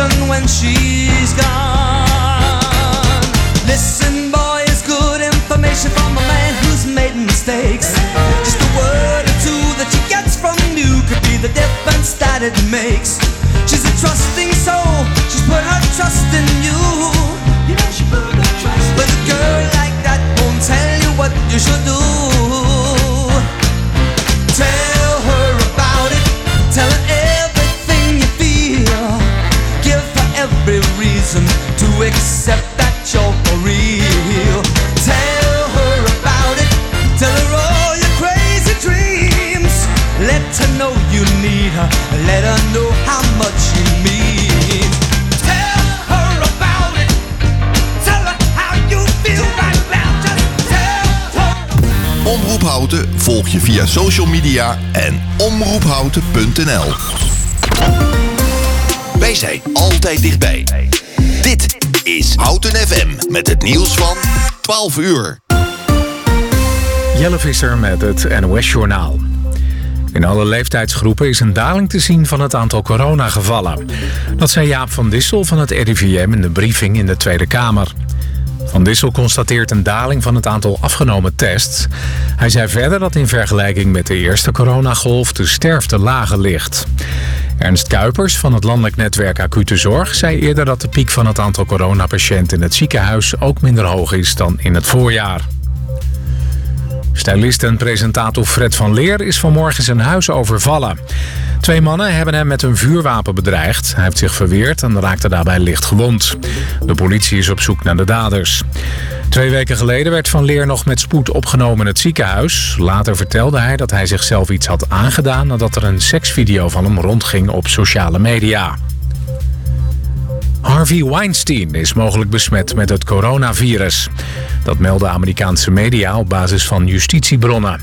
attention when she's gone. Listen, boy, it's good information from a man who's made mistakes. Just a word or two that she gets from you could be the difference that it makes. She's a trusting soul, she's put her trust in you. You know she put her trust But a girl like that won't tell you what you should do. Volg je via social media en omroephouten.nl. Wij zijn altijd dichtbij. Dit is Houten FM met het nieuws van 12 uur. Jelle Visser met het NOS-journaal. In alle leeftijdsgroepen is een daling te zien van het aantal coronagevallen. Dat zei Jaap van Dissel van het RIVM in de briefing in de Tweede Kamer. Van Dissel constateert een daling van het aantal afgenomen tests. Hij zei verder dat in vergelijking met de eerste coronagolf de sterfte lager ligt. Ernst Kuipers van het landelijk netwerk Acute Zorg zei eerder dat de piek van het aantal coronapatiënten in het ziekenhuis ook minder hoog is dan in het voorjaar. Stylist en presentator Fred van Leer is vanmorgen zijn huis overvallen. Twee mannen hebben hem met een vuurwapen bedreigd. Hij heeft zich verweerd en raakte daarbij licht gewond. De politie is op zoek naar de daders. Twee weken geleden werd Van Leer nog met spoed opgenomen in het ziekenhuis. Later vertelde hij dat hij zichzelf iets had aangedaan... nadat er een seksvideo van hem rondging op sociale media. Harvey Weinstein is mogelijk besmet met het coronavirus. Dat melden Amerikaanse media op basis van justitiebronnen.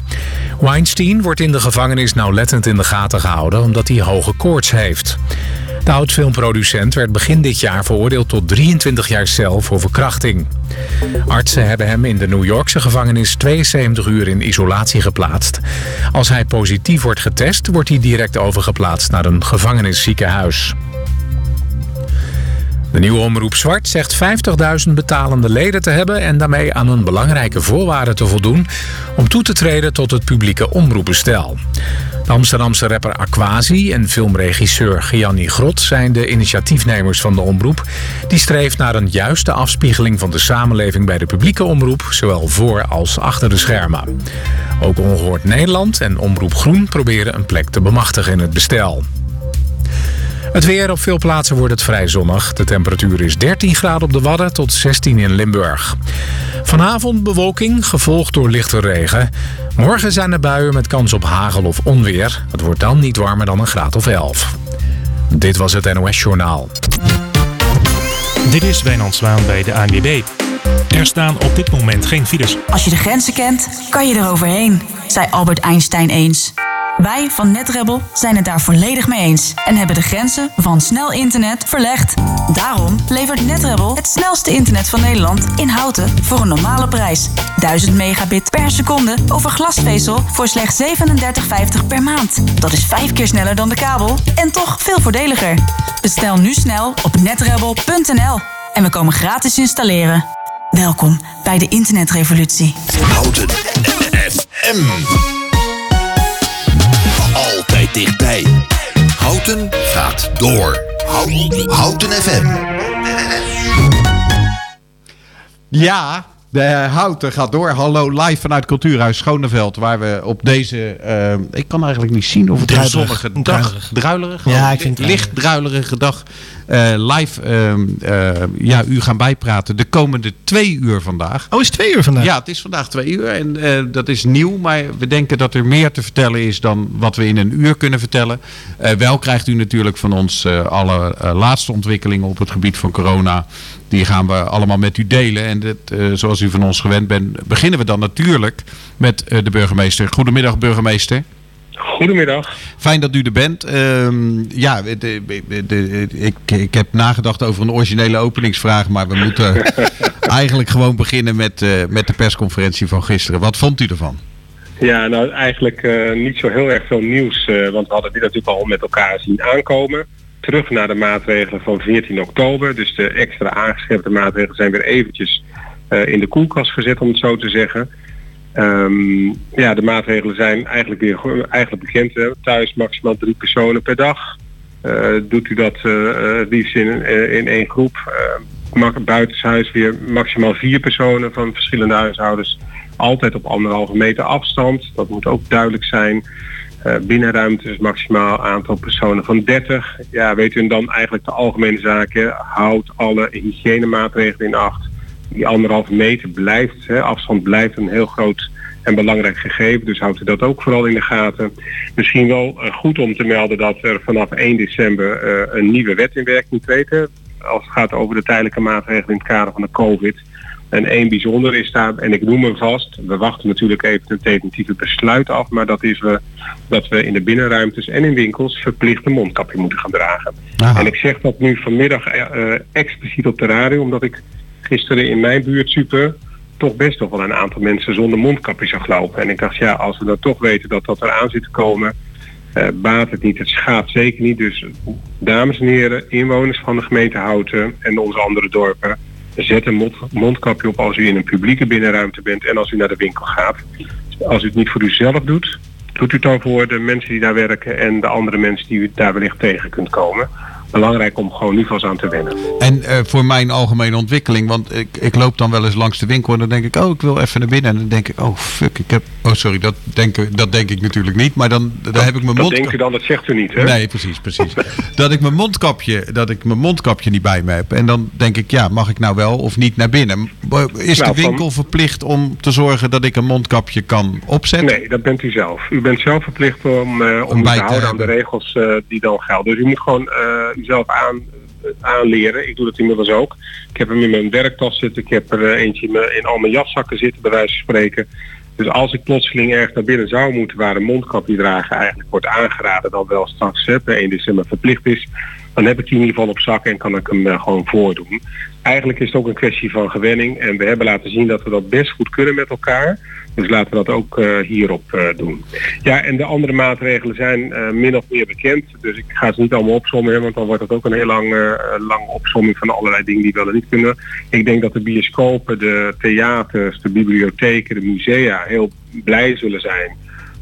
Weinstein wordt in de gevangenis nauwlettend in de gaten gehouden omdat hij hoge koorts heeft. De oud-filmproducent werd begin dit jaar veroordeeld tot 23 jaar cel voor verkrachting. Artsen hebben hem in de New Yorkse gevangenis 72 uur in isolatie geplaatst. Als hij positief wordt getest, wordt hij direct overgeplaatst naar een gevangenisziekenhuis. De nieuwe omroep Zwart zegt 50.000 betalende leden te hebben... en daarmee aan een belangrijke voorwaarde te voldoen... om toe te treden tot het publieke omroepbestel. De Amsterdamse rapper Aquasi en filmregisseur Gianni Grot... zijn de initiatiefnemers van de omroep. Die streeft naar een juiste afspiegeling van de samenleving... bij de publieke omroep, zowel voor als achter de schermen. Ook Ongehoord Nederland en Omroep Groen proberen een plek te bemachtigen in het bestel. Het weer op veel plaatsen wordt het vrij zonnig. De temperatuur is 13 graden op de Wadden tot 16 in Limburg. Vanavond bewolking, gevolgd door lichte regen. Morgen zijn er buien met kans op hagel of onweer. Het wordt dan niet warmer dan een graad of 11. Dit was het NOS Journaal. Dit is Wijnand Zwaan bij de ANWB. Er staan op dit moment geen files. Als je de grenzen kent, kan je er overheen, zei Albert Einstein eens. Wij van NetRebel zijn het daar volledig mee eens en hebben de grenzen van snel internet verlegd. Daarom levert NetRebel het snelste internet van Nederland in houten voor een normale prijs. 1000 megabit per seconde over glasvezel voor slechts 37,50 per maand. Dat is vijf keer sneller dan de kabel en toch veel voordeliger. Bestel nu snel op netrebel.nl en we komen gratis installeren. Welkom bij de internetrevolutie. Houten FM. Dichtbij. Houten gaat door. Houten, FM. Ja, de Houten gaat door. Hallo, live vanuit Cultuurhuis Schoneveld. Waar we op deze, eh, ik kan eigenlijk niet zien of het een zonnige dag, Druilerig. druilerig, Ja, ik vind het licht druilerige dag, eh, live ehm, eh, ja, u gaan bijpraten de komende twee uur vandaag. Oh, is het twee uur vandaag? Ja, het is vandaag twee uur en eh, dat is nieuw. Maar we denken dat er meer te vertellen is dan wat we in een uur kunnen vertellen. Wel krijgt u natuurlijk van ons alle laatste ontwikkelingen op het gebied van corona. Die gaan we allemaal met u delen. En dit, zoals u van ons gewend bent, beginnen we dan natuurlijk met de burgemeester. Goedemiddag, burgemeester. Goedemiddag. Fijn dat u er bent. Ehm, ja, de, de- de- ik, ik heb nagedacht over een originele openingsvraag, maar we moeten eigenlijk gewoon beginnen met, eh, met de persconferentie van gisteren. Wat vond u ervan? Ja, nou eigenlijk eh, niet zo heel erg veel nieuws, eh, want we hadden dit natuurlijk al met elkaar zien aankomen. terug naar de maatregelen van 14 oktober. Dus de extra aangescherpte maatregelen zijn weer eventjes in de koelkast gezet, om het zo te zeggen. Ehm, ja, de maatregelen zijn eigenlijk weer eigenlijk bekend. Thuis maximaal drie personen per dag. Eh, doet u dat het liefst in, in één groep. Uh, buitenshuis weer maximaal vier personen van verschillende huishoudens. Altijd op anderhalve meter afstand. Dat moet ook duidelijk zijn. Uh, binnenruimtes maximaal aantal personen van 30. Ja, weet u dan eigenlijk de algemene zaken. Houd alle hygiënemaatregelen in acht. Die anderhalve meter blijft, hè, afstand blijft een heel groot en belangrijk gegeven. Dus houdt u dat ook vooral in de gaten. Misschien wel uh, goed om te melden dat er vanaf 1 december uh, een nieuwe wet in werking treedt. Als het gaat over de tijdelijke maatregelen in het kader van de COVID. En één bijzonder is daar, en ik noem hem vast, we wachten natuurlijk even het definitieve besluit af, maar dat is we, dat we in de binnenruimtes en in winkels verplicht een mondkapje moeten gaan dragen. Aha. En ik zeg dat nu vanmiddag uh, expliciet op de radio, omdat ik gisteren in mijn buurt super toch best nog wel een aantal mensen zonder mondkapje zag lopen. En ik dacht, ja, als we dan toch weten dat dat eraan zit te komen, uh, baat het niet. Het schaadt zeker niet. Dus dames en heren, inwoners van de gemeente Houten en onze andere dorpen, zet een mond, mondkapje op als u in een publieke binnenruimte bent en als u naar de winkel gaat. Als u het niet voor uzelf doet, doet u het dan voor de mensen die daar werken en de andere mensen die u daar wellicht tegen kunt komen belangrijk om gewoon nu vast aan te wennen. En uh, voor mijn algemene ontwikkeling, want ik, ik loop dan wel eens langs de winkel en dan denk ik, oh, ik wil even naar binnen. En dan denk ik, oh fuck, ik heb. Oh, sorry, dat denk, dat denk ik natuurlijk niet. Maar dan, dan dat, heb ik mijn mond. Dat denkt u dan, dat zegt u niet, hè? Nee, precies, precies. dat ik mijn mondkapje, dat ik mijn mondkapje niet bij me heb. En dan denk ik, ja, mag ik nou wel of niet naar binnen? Is Nou, de winkel van... verplicht om te zorgen dat ik een mondkapje kan opzetten? Nee, dat bent u zelf. U bent zelf verplicht om, uh, om, om te houden te aan de regels uh, die dan gelden. Dus u moet gewoon uzelf aan aanleren. Ik doe dat inmiddels ook. Ik heb hem in mijn werktas zitten. Ik heb er uh, eentje in, in, al mijn jaszakken zitten, bij wijze van spreken. Dus als ik plotseling ergens naar binnen zou moeten waar een mondkapje dragen eigenlijk wordt aangeraden, dan wel straks hè, per 1 december verplicht is, dan heb ik die in ieder geval op zak en kan ik hem uh, gewoon voordoen. Eigenlijk is het ook een kwestie van gewenning en we hebben laten zien dat we dat best goed kunnen met elkaar. Dus laten we dat ook uh, hierop uh, doen. Ja, en de andere maatregelen zijn uh, min of meer bekend. Dus ik ga ze niet allemaal opzommen, want dan wordt het ook een heel lang, lange opzomming van allerlei dingen die wel en niet kunnen. Ik denk dat de bioscopen, de theaters, de bibliotheken, de musea heel blij zullen zijn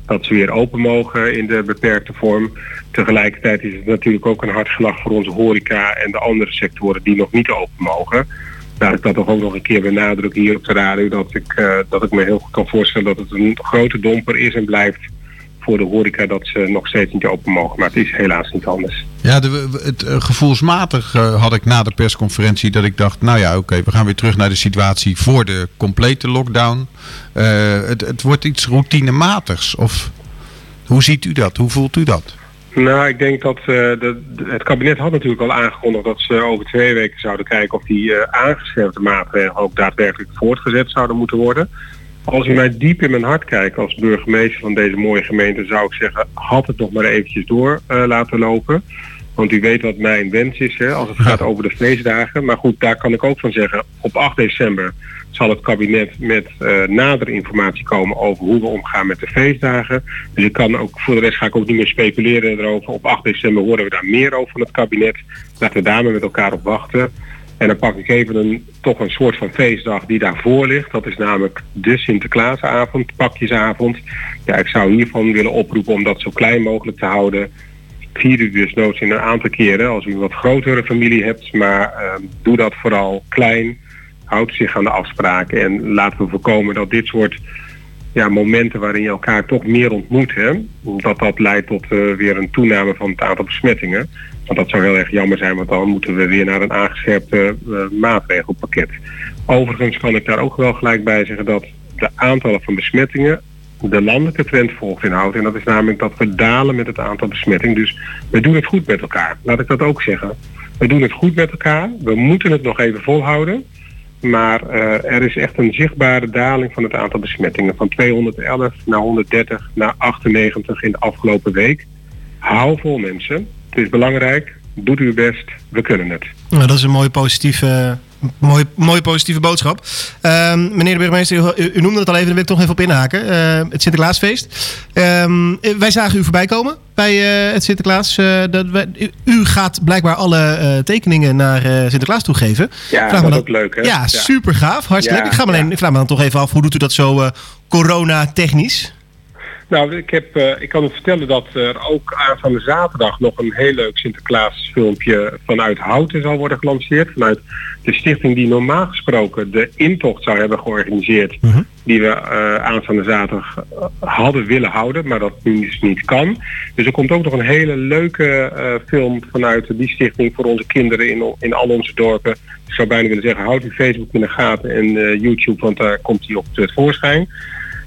dat ze weer open mogen in de beperkte vorm. Tegelijkertijd is het natuurlijk ook een hartslag voor onze horeca en de andere sectoren die nog niet open mogen laat ik dat toch ook nog een keer benadrukken hier op de radio. Dat ik, uh, dat ik me heel goed kan voorstellen dat het een grote domper is en blijft voor de horeca dat ze nog steeds niet open mogen. Maar het is helaas niet anders. Ja, de, het, uh, gevoelsmatig uh, had ik na de persconferentie dat ik dacht, nou ja, oké, we gaan weer terug naar de situatie voor de complete lockdown. het, het wordt iets routinematigs. Of hoe ziet u dat? Hoe voelt u dat? Nou, ik denk dat uh, de, de, het kabinet had natuurlijk al aangekondigd dat ze over twee weken zouden kijken of die uh, aangescherpte maatregelen ook daadwerkelijk voortgezet zouden moeten worden. Als u mij diep in mijn hart kijkt als burgemeester van deze mooie gemeente, zou ik zeggen, had het nog maar eventjes door uh, laten lopen. Want u weet wat mijn wens is hè, als het gaat over de feestdagen. Maar goed, daar kan ik ook van zeggen, op 8 december zal het kabinet met uh, nadere informatie komen over hoe we omgaan met de feestdagen. Dus ik kan ook, voor de rest ga ik ook niet meer speculeren erover. Op 8 december horen we daar meer over van het kabinet. Laten we daar met elkaar op wachten. En dan pak ik even een, toch een soort van feestdag die daarvoor ligt. Dat is namelijk de Sinterklaasavond, pakjesavond. Ja, ik zou hiervan willen oproepen om dat zo klein mogelijk te houden. Vier u dus noods in een aantal keren als u een wat grotere familie hebt. Maar uh, doe dat vooral klein houdt zich aan de afspraken en laten we voorkomen dat dit soort ja, momenten waarin je elkaar toch meer ontmoet, hè, dat dat leidt tot uh, weer een toename van het aantal besmettingen. Want dat zou heel erg jammer zijn, want dan moeten we weer naar een aangescherpte uh, maatregelpakket. Overigens kan ik daar ook wel gelijk bij zeggen dat de aantallen van besmettingen de landelijke trend volgt inhoudt. En dat is namelijk dat we dalen met het aantal besmettingen. Dus we doen het goed met elkaar. Laat ik dat ook zeggen. We doen het goed met elkaar. We moeten het nog even volhouden. Maar uh, er is echt een zichtbare daling van het aantal besmettingen. Van 211 naar 130 naar 98 in de afgelopen week. Hou vol mensen. Het is belangrijk. Doet uw best. We kunnen het. Nou, dat is een mooie positieve mooi, mooie positieve boodschap. Ehm, meneer de burgemeester, u, u noemde het al even, daar wil ik toch even op inhaken. Eh, het Sinterklaasfeest. Ehm, wij zagen u voorbij komen bij eh, het Sinterklaas. Eh, dat wij, u, u gaat blijkbaar alle eh, tekeningen naar Sinterklaas toegeven. Ja, Vraag dat is ook leuk hè? Ja, super gaaf. Hartstikke Ja, leuk. Ik, ga me alleen, ja. ik vraag me dan toch even af, hoe doet u dat zo corona-technisch? Nou, ik, heb, eh, ik kan u vertellen dat er ook aanstaande zaterdag nog een heel leuk Sinterklaas filmpje vanuit Houten zal worden gelanceerd. Vanuit de stichting die normaal gesproken de intocht zou hebben georganiseerd. Die we eh, aanstaande zaterdag eh, hadden willen houden, maar dat nu dus niet kan. Dus er komt ook nog een hele leuke film vanuit die stichting voor onze kinderen in, in al onze dorpen. Ik zou bijna willen zeggen, houd uw Facebook in de gaten en YouTube, want daar komt hij op tevoorschijn.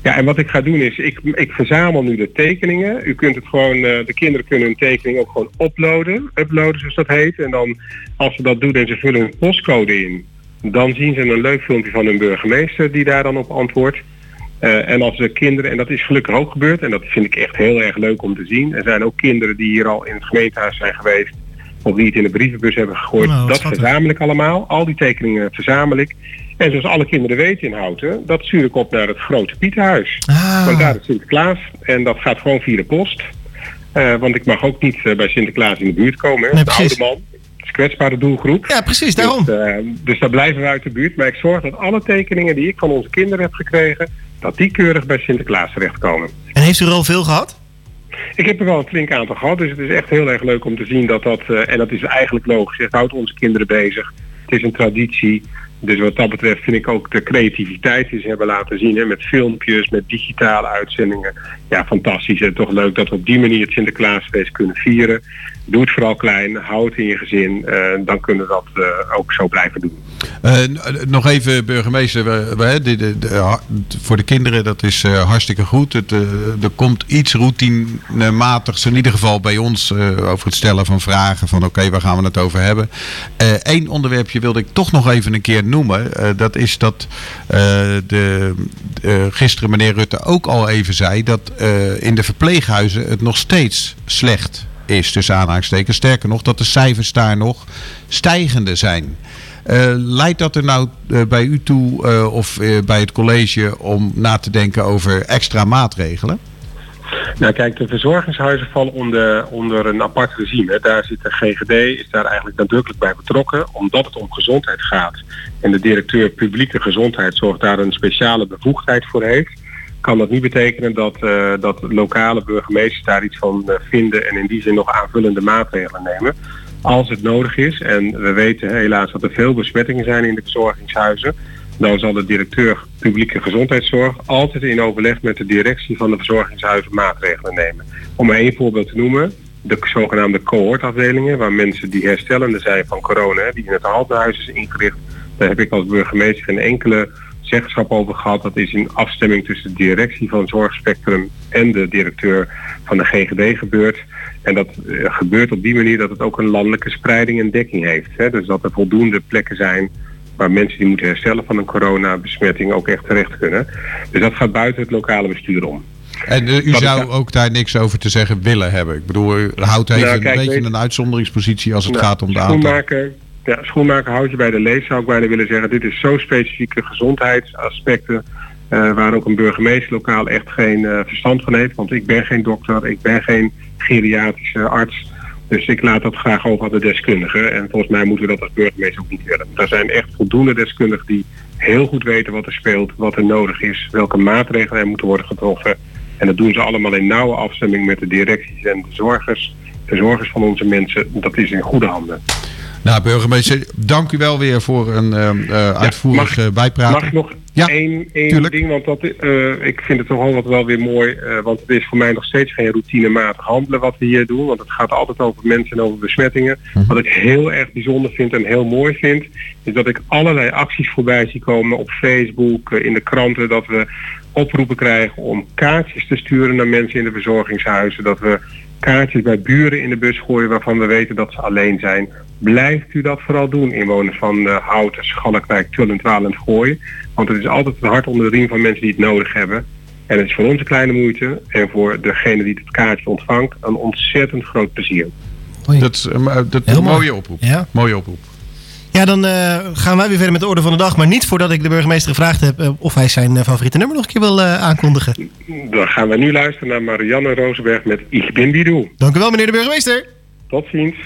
Ja, en wat ik ga doen is, ik, ik verzamel nu de tekeningen. U kunt het gewoon, eh, de kinderen kunnen hun tekening ook gewoon uploaden, uploaden zoals dat heet. En dan, als ze dat doen en ze vullen hun postcode in, dan zien ze een leuk filmpje van hun burgemeester die daar dan op antwoordt. Eh, en als de kinderen, en dat is gelukkig ook gebeurd, en dat vind ik echt heel erg leuk om te zien. Er zijn ook kinderen die hier al in het gemeentehuis zijn geweest, of die het in de brievenbus hebben gegooid. Nou, dat verzamel ik allemaal. Al die tekeningen verzamel ik. En zoals alle kinderen weten in Houten, dat stuur ik op naar het Grote Pieterhuis. Ah. Want daar is Sinterklaas en dat gaat gewoon via de post. Eh, want ik mag ook niet eh, bij Sinterklaas in de buurt komen. Hè. Nee, de oude man, het is kwetsbare doelgroep. Ja, precies, daarom. Dus, eh, dus daar blijven we uit de buurt. Maar ik zorg dat alle tekeningen die ik van onze kinderen heb gekregen, dat die keurig bij Sinterklaas terechtkomen. En heeft u er al veel gehad? Ik heb er wel een flink aantal gehad, dus het is echt heel erg leuk om te zien dat dat, en dat is eigenlijk logisch, het houdt onze kinderen bezig. Het is een traditie. Dus wat dat betreft vind ik ook de creativiteit die ze hebben laten zien, hè, met filmpjes, met digitale uitzendingen. Ja, fantastisch. En toch leuk dat we op die manier het Sinterklaasfeest kunnen vieren. Doe het vooral klein, houd het in je gezin. eh, dan kunnen we dat eh, ook zo blijven doen. Eh, nog even, burgemeester, de, de, voor de kinderen dat is hartstikke goed. Het, er komt iets routinematig, in ieder geval bij ons, over het stellen van vragen van oké, waar gaan we het over hebben. Eén onderwerpje wilde ik toch nog even een keer noemen. Dat is dat de, gisteren meneer Rutte ook al even zei dat in de verpleeghuizen het nog steeds slecht is, tussen aanhalingstekens. Sterker nog, dat de cijfers daar nog stijgende zijn. Eh, leidt dat er nou eh, bij u toe eh, of bij het college om na te denken over extra maatregelen? Nou kijk, de verzorgingshuizen vallen onder, onder een apart regime. Daar zit de GGD, is daar eigenlijk nadrukkelijk bij betrokken, omdat het om gezondheid gaat. En de directeur publieke gezondheidszorg daar een speciale bevoegdheid voor heeft. Kan dat niet betekenen dat, eh, dat lokale burgemeesters daar iets van eh, vinden en in die zin nog aanvullende maatregelen nemen. Als het nodig is, en we weten helaas dat er veel besmettingen zijn in de verzorgingshuizen, dan zal de directeur publieke gezondheidszorg altijd in overleg met de directie van de verzorgingshuizen maatregelen nemen. Om maar één voorbeeld te noemen, de zogenaamde cohortafdelingen, waar mensen die herstellende zijn van corona, die in het halfhuis is ingericht, daar heb ik als burgemeester geen enkele zeggenschap over gehad. Dat is in afstemming tussen de directie van Zorgspectrum en de directeur van de GGD gebeurd. En dat eh, gebeurt op die manier dat het ook een landelijke spreiding en dekking heeft. Hè. Dus dat er voldoende plekken zijn waar mensen die moeten herstellen van een coronabesmetting ook echt terecht kunnen. Dus dat gaat buiten het lokale bestuur om. En eh, u zou ook daar niks over te zeggen willen hebben. Ik bedoel, u houdt even Nou, kijk, een beetje weet- een uitzonderingspositie als het Nou, gaat om de aantal. schoenmaker, ja, schoenmaker houd je bij de lees, zou ik bijna willen zeggen. Dit is zo specifieke gezondheidsaspecten. eh, waar ook een burgemeester lokaal echt geen eh, verstand van heeft. Want ik ben geen dokter, ik ben geen geriatrische arts. Dus ik laat dat graag over aan de deskundigen. En volgens mij moeten we dat als burgemeester ook niet willen. Er zijn echt voldoende deskundigen die heel goed weten wat er speelt, wat er nodig is, welke maatregelen er moeten worden getroffen. En dat doen ze allemaal in nauwe afstemming met de directies en de zorgers. De zorgers van onze mensen, dat is in goede handen. Nou, burgemeester, dank u wel weer voor een eh, eh, uitvoerige bijpraat. Mag ik nog Ja, één, één ding? Want dat, eh, ik vind het toch altijd wel weer mooi. eh, want het is voor mij nog steeds geen routinematig handelen wat we hier doen. Want het gaat altijd over mensen en over besmettingen. Mhm. Wat ik heel erg bijzonder vind en heel mooi vind... is dat ik allerlei acties voorbij zie komen op Facebook, eh, in de kranten... dat we oproepen krijgen om kaartjes te sturen naar mensen in de verzorgingshuizen. Dat we kaartjes bij buren in de bus gooien waarvan we weten dat ze alleen zijn. Blijft u dat vooral doen, inwoners van eh, Houten, Schalkwijk, Tullend, Waal en Gooi. Want het is altijd een hart onder de riem van mensen die het nodig hebben. En het is voor ons een kleine moeite en voor degene die het kaartje ontvangt een ontzettend groot plezier. Dat is een, eh, dat, Heel een mooi. mooie oproep. Ja. Mooie oproep. Ja, dan eh, gaan wij weer verder met de orde van de dag. Maar niet voordat ik de burgemeester gevraagd heb eh, of hij zijn eh, favoriete nummer nog een keer wil aankondigen. Dan gaan we nu luisteren naar Marianne Rosenberg met Ich bin du. Dank u wel, meneer de burgemeester. Tot ziens.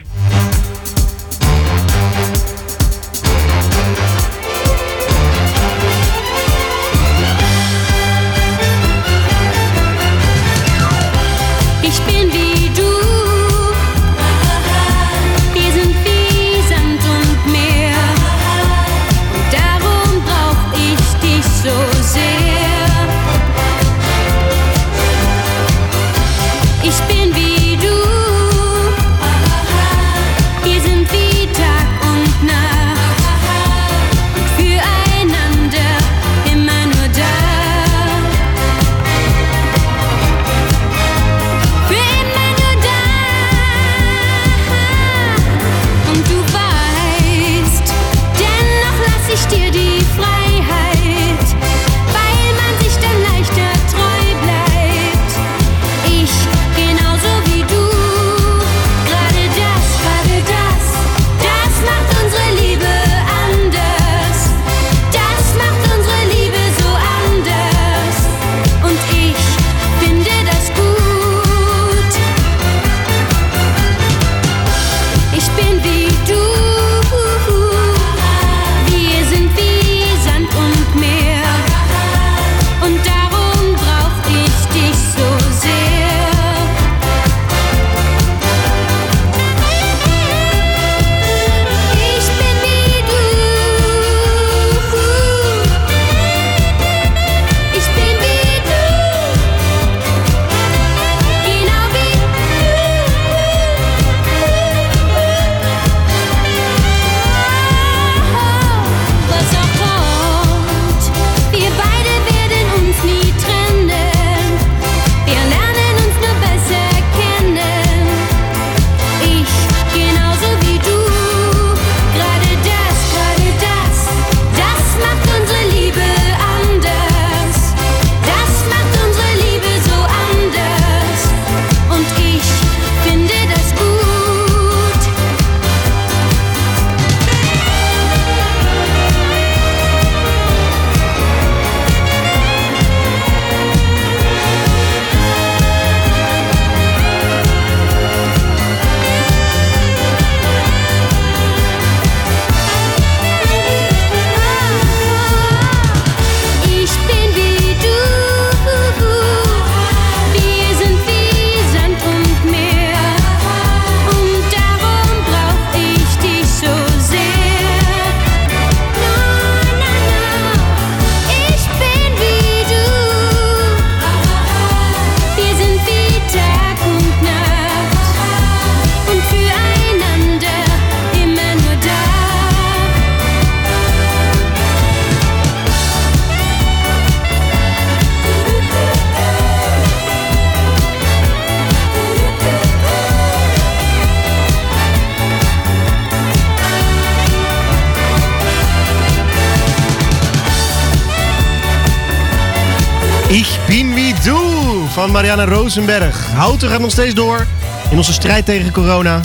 Marianne Rosenberg. Houten gaat nog steeds door in onze strijd tegen corona.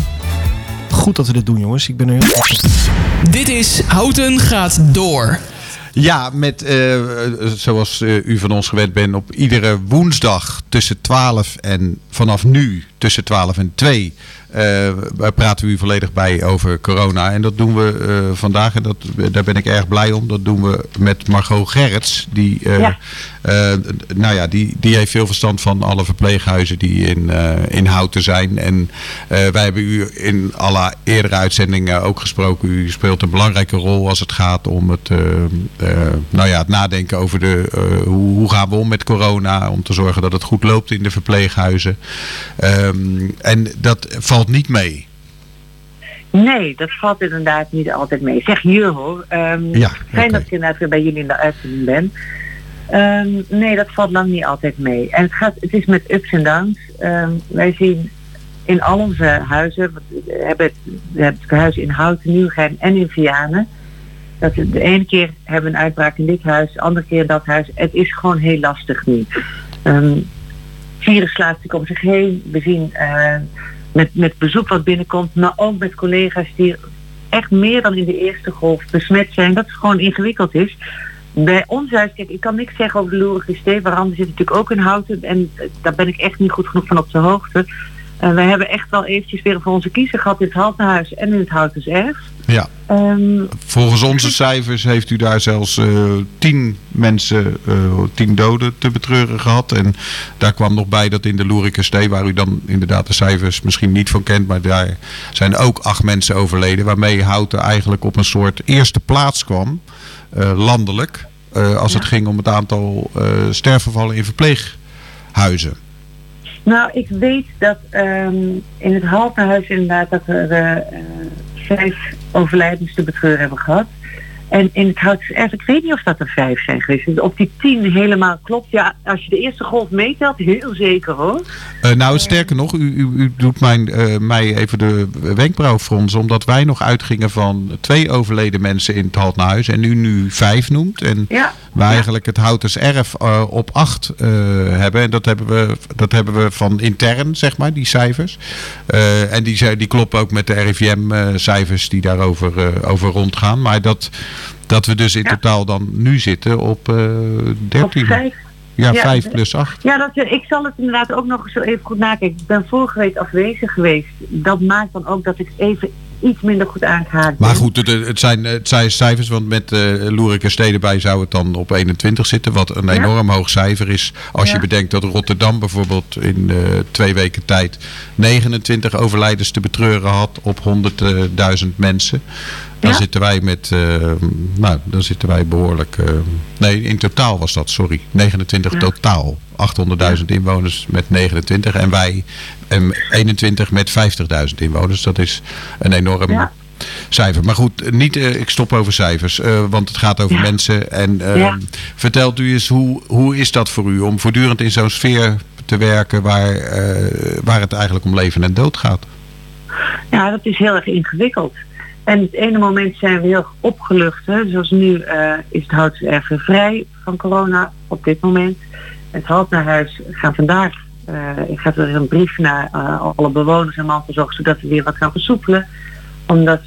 Goed dat we dit doen, jongens. Ik ben er heel. Dit is Houten gaat door. Ja, met, eh, zoals eh, u van ons gewend bent, op iedere woensdag tussen 12 en vanaf nu tussen 12 en 2 eh, praten we u volledig bij over corona. En dat doen we eh, vandaag, en dat, daar ben ik erg blij om. Dat doen we met Margot Gerrits. Die, eh, Ja. nou ja, die, die heeft veel verstand van alle verpleeghuizen die in, in Houten zijn. En wij hebben u in alle eerdere uitzendingen ook gesproken. U speelt een belangrijke rol als het gaat om het, nou ja, het nadenken over de, hoe, hoe gaan we om met corona. Om te zorgen dat het goed loopt in de verpleeghuizen. Ehm, en dat valt niet mee. Nee, dat valt inderdaad niet altijd mee. Zeg je hoor. Ehm, Ja, fijn dat ik inderdaad weer bij jullie in de uitzending ben. Ehm, nee, dat valt lang niet altijd mee. En het, gaat, het is met ups en downs. Wij zien in al onze huizen, we hebben het, we hebben het huis in Houten, Nieuwgein en in Vianen. Dat we de ene keer hebben we een uitbraak in dit huis, de andere keer in dat huis. Het is gewoon heel lastig nu. Virus slaat natuurlijk om zich heen. We zien eh, met, met bezoek wat binnenkomt, maar ook met collega's die echt meer dan in de eerste golf besmet zijn. Dat het gewoon ingewikkeld is. Bij ons huis, kijk, ik kan niks zeggen over de Loerige Stee. Waaraan zit natuurlijk ook in houten. En eh, daar ben ik echt niet goed genoeg van op de hoogte. Eh, we hebben echt wel eventjes weer voor onze kiezer gehad in het Haltenhuis en in het Houtenserf. Ja. Ehm, Volgens onze cijfers heeft u daar zelfs eh, tien mensen, eh, tien doden te betreuren gehad. En daar kwam nog bij dat in de Loerikerstee, waar u dan inderdaad de cijfers misschien niet van kent, maar daar zijn ook acht mensen overleden. Waarmee Houten eigenlijk op een soort eerste plaats kwam, landelijk, als het ging om het aantal sterfgevallen in verpleeghuizen. Nou, ik weet dat ehm, in het Haltenhuis inderdaad dat we eh, vijf overlijdens te betreuren hebben gehad. En in het Houtenserf, ik weet niet of dat er vijf zijn geweest. Dus Of die tien helemaal klopt. Ja, als je de eerste golf meetelt, heel zeker hoor. Eh, nou, sterker nog, u, u, u doet mijn, eh, mij even de wenkbrauw fronsen. Omdat wij nog uitgingen van twee overleden mensen in het Haltnahuis. En u nu vijf noemt. En Ja. we eigenlijk het Houters Erf eh, op acht eh, hebben. En dat hebben, we, dat hebben we van intern, zeg maar, die cijfers. Eh, en die, zijn- die kloppen ook met de RIVM-cijfers die daarover eh, over rondgaan. Maar dat, dat we dus in totaal dan nu zitten op eh 13. vijf. Ja, Ja, 5 de- plus 8. Ja, dat, eh, ik zal het inderdaad ook nog eens zo even goed nakijken. Ik ben vorige week afwezig geweest. Dat maakt dan ook dat ik even iets minder goed aangehaakt ben. Maar goed, het, het, zijn, het zijn cijfers, want met uh, Loerik en Steden bij zou het dan op 21 zitten. Wat een enorm hoog cijfer is. Als Ja. je bedenkt dat Rotterdam bijvoorbeeld in eh, twee weken tijd 29 overlijdens te betreuren had op 100.000 mensen. Dan Ja. zitten wij met, eh, nou, dan zitten wij behoorlijk. eh, nee, in totaal was dat, sorry. 29 Ja. totaal. 800.000 inwoners met 29 en wij em, 21 met 50.000 inwoners. Dat is een enorm Ja. cijfer. Maar goed, niet, eh, ik stop over cijfers, want het gaat over Ja. mensen. En eh, Ja. vertelt u eens, hoe, hoe is dat voor u om voortdurend in zo'n sfeer te werken waar, waar het eigenlijk om leven en dood gaat? Ja, dat is heel erg ingewikkeld. En het ene moment zijn we heel opgelucht. Hè. Zoals nu eh, is het Houtse erg vrij van corona op dit moment. Het Hout naar huis gaan vandaag. eh ik ga er een brief naar eh, alle bewoners en mantelzorg zodat we weer wat gaan versoepelen. Omdat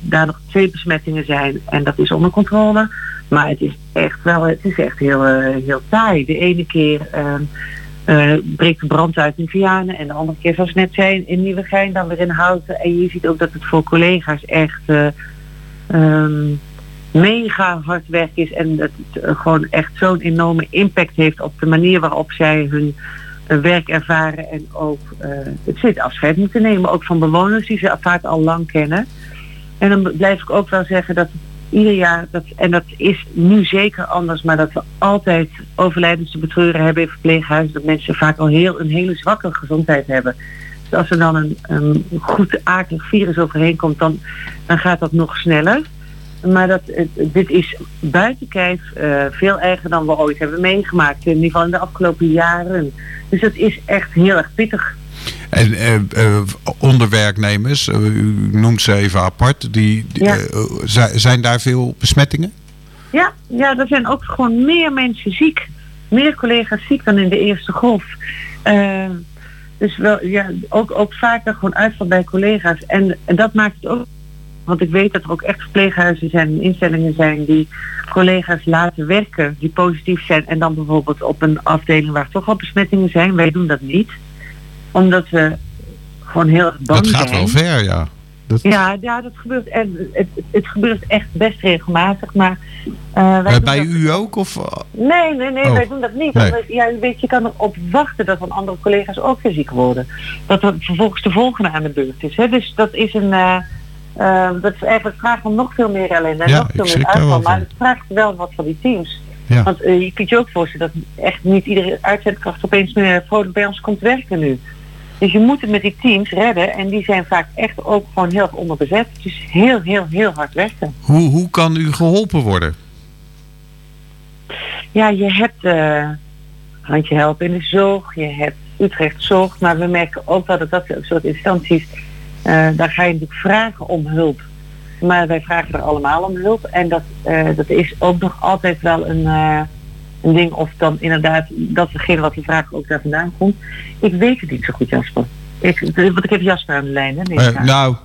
daar nog twee besmettingen zijn en dat is onder controle. Maar het is echt wel, het is echt heel, heel taai. De ene keer eh, breekt de brand uit in Vianen en de andere keer, zoals net zei, in Nieuwegein, dan weer in Houten. En je ziet ook dat het voor collega's echt eh, ehm, mega hard werk is en dat het eh, gewoon echt zo'n enorme impact heeft op de manier waarop zij hun werk ervaren en ook het zit afscheid moeten nemen, ook van bewoners die ze vaak al lang kennen. En dan blijf ik ook wel zeggen dat het ieder jaar, dat, en dat is nu zeker anders, maar dat we altijd overlijdens te betreuren hebben in verpleeghuizen, dat mensen vaak al heel, een hele zwakke gezondheid hebben. Dus als er dan een, een goed akelig virus overheen komt, dan, dan gaat dat nog sneller. Maar dat, dit is buiten kijf eh, veel erger dan we ooit hebben meegemaakt. In ieder geval in de afgelopen jaren. Dus het is echt heel erg pittig. En eh, eh, onderwerknemers, eh, u noemt ze even apart, die, Ja. zijn daar veel besmettingen? Ja, ja, er zijn ook gewoon meer mensen ziek. Meer collega's ziek dan in de eerste golf. Eh, dus wel, ja, ook, ook vaker gewoon uitval bij collega's. En, en dat maakt het ook. Want ik weet dat er ook echt verpleeghuizen zijn en instellingen zijn die collega's laten werken die positief zijn. En dan bijvoorbeeld op een afdeling waar toch al besmettingen zijn. Wij doen dat niet. Omdat we gewoon heel erg bang Dat gaat zijn. wel ver, ja. Dat, Ja, ja, dat gebeurt. En het, het gebeurt echt best regelmatig. Maar eh, wij Eh, bij dat- u ook? Of, eh, Nee, nee, nee, Oh. wij doen dat niet. Nee. Ja, weet, je kan erop wachten dat van andere collega's ook weer ziek worden. Dat er vervolgens de volgende aan de beurt is. Hè? Dus dat is een. eh, dat is eigenlijk vraag om nog veel meer ellende en Ja, nog veel meer uitval. Maar het vraagt wel wat van die teams. Ja. Want je kunt je ook voorstellen dat echt niet iedere uitzendkracht opeens meer vrolijk bij ons komt werken nu. Dus je moet het met die teams redden en die zijn vaak echt ook gewoon heel erg onderbezet. Dus heel, heel, heel hard werken. hoe, hoe kan u geholpen worden? Ja, je hebt eh handje helpen in de zorg, je hebt Utrecht zorg, maar we merken ook wel dat dat soort instanties, eh, daar ga je natuurlijk vragen om hulp. Maar wij vragen er allemaal om hulp en dat, eh, dat is ook nog altijd wel een, een ding of dan inderdaad dat degene wat we vragen ook daar vandaan komt. Ik weet het niet zo goed, Jasper. Ik, want ik heb Jasper aan de lijn, hè? Eh, nou,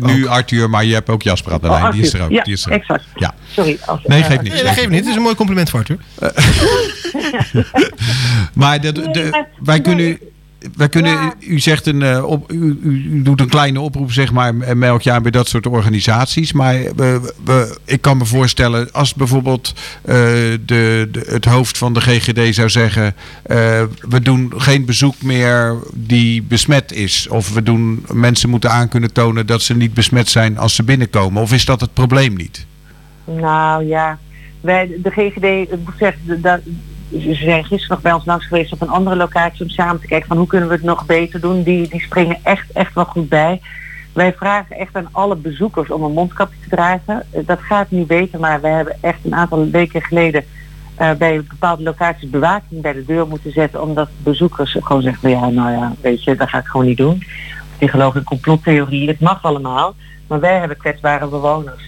nu Arthur, maar je hebt ook Jasper aan de Oh, lijn. Die is er ook. Ja, die is er ook. exact. Ja. Sorry. Als, Nee, geeft niet. Nee, dat geeft niet. Het is een mooi compliment voor Arthur. Maar de, de, wij kunnen, wij kunnen u zegt een, eh, op, u, u doet een kleine oproep, zeg maar, en melk je aan bij dat soort organisaties. Maar we, we, ik kan me voorstellen, als bijvoorbeeld eh, de, de, het hoofd van de GGD zou zeggen: eh, we doen geen bezoek meer die besmet is. Of we doen, mensen moeten aan kunnen tonen dat ze niet besmet zijn als ze binnenkomen. Of is dat het probleem niet? Nou ja, wij, de GGD, ik moet zeggen, de- dat- ze zijn gisteren nog bij ons langs geweest op een andere locatie om samen te kijken van hoe kunnen we het nog beter doen. Die, die springen echt, echt wel goed bij. Wij vragen echt aan alle bezoekers om een mondkapje te dragen. Eh, Dat gaat niet beter, maar we hebben echt een aantal weken geleden eh, bij bepaalde locaties bewaking bij de deur moeten zetten. Omdat bezoekers gewoon zeggen, ja nou ja, weet je, dat ga ik gewoon niet doen. Die geloven in complottheorieën, het mag allemaal. Maar wij hebben kwetsbare bewoners.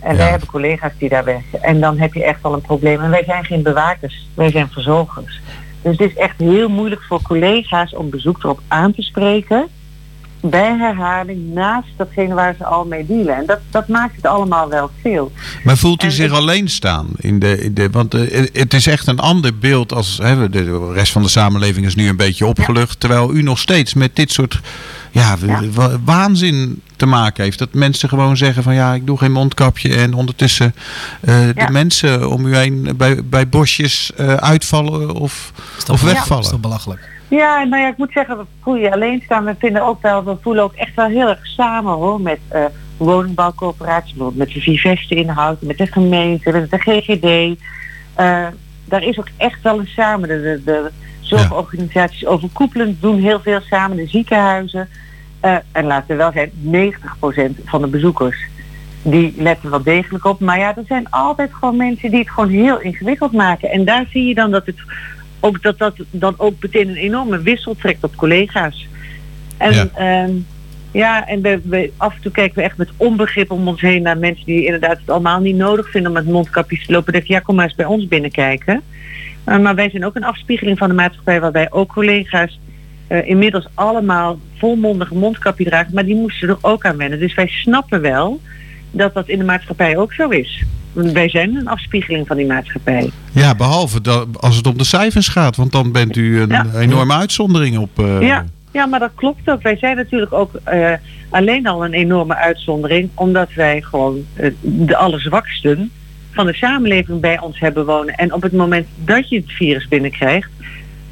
En wij hebben collega's die daar werken. En dan heb je echt al een probleem. En wij zijn geen bewakers, wij zijn verzorgers. Dus het is echt heel moeilijk voor collega's om bezoek erop aan te spreken. Bij herhaling naast datgene waar ze al mee dealen. En dat, dat maakt het allemaal wel veel. Maar voelt u En zich ik- alleen staan? In de, in de, want eh, het is echt een ander beeld als hè, de, de rest van de samenleving is nu een beetje opgelucht. Terwijl u nog steeds met dit soort ja, waanzin te maken heeft. Dat mensen gewoon zeggen van ja, ik doe geen mondkapje. En ondertussen eh, Ja. de mensen om u heen bij, bij bosjes eh, uitvallen of, of wegvallen. Dat is toch belachelijk. Ja, nou ja, ik moet zeggen, we voelen je alleen staan. We vinden ook wel, we voelen ook echt wel heel erg samen hoor. Met eh woningbouwcoöperaties, bijvoorbeeld met de Viveste inhoud, met de gemeente, met de GGD. Eh, daar is ook echt wel een samen. De, de, de zorgorganisaties overkoepelend doen heel veel samen. De ziekenhuizen. Eh, en laten we wel zijn, 90% van de bezoekers die letten wel degelijk op. Maar ja, er zijn altijd gewoon mensen die het gewoon heel ingewikkeld maken. En daar zie je dan dat het ook dat dat dan ook meteen een enorme wissel trekt op collega's. En Ja. ja, ja en we, we, af en toe kijken we echt met onbegrip om ons heen naar mensen die inderdaad het allemaal niet nodig vinden om met mondkapjes te lopen. Ik, ja, kom maar eens bij ons binnenkijken. Uh, maar wij zijn ook een afspiegeling van de maatschappij waarbij ook collega's uh, inmiddels allemaal volmondige mondkapje dragen, maar die moesten er ook aan wennen. Dus wij snappen wel dat dat in de maatschappij ook zo is. Want wij zijn een afspiegeling van die maatschappij. Ja, behalve dat, als het om de cijfers gaat. Want dan bent u een Ja. enorme uitzondering op... eh, Ja, ja, maar dat klopt ook. Wij zijn natuurlijk ook eh, alleen al een enorme uitzondering, omdat wij gewoon eh, de allerzwaksten van de samenleving bij ons hebben wonen. En op het moment dat je het virus binnenkrijgt,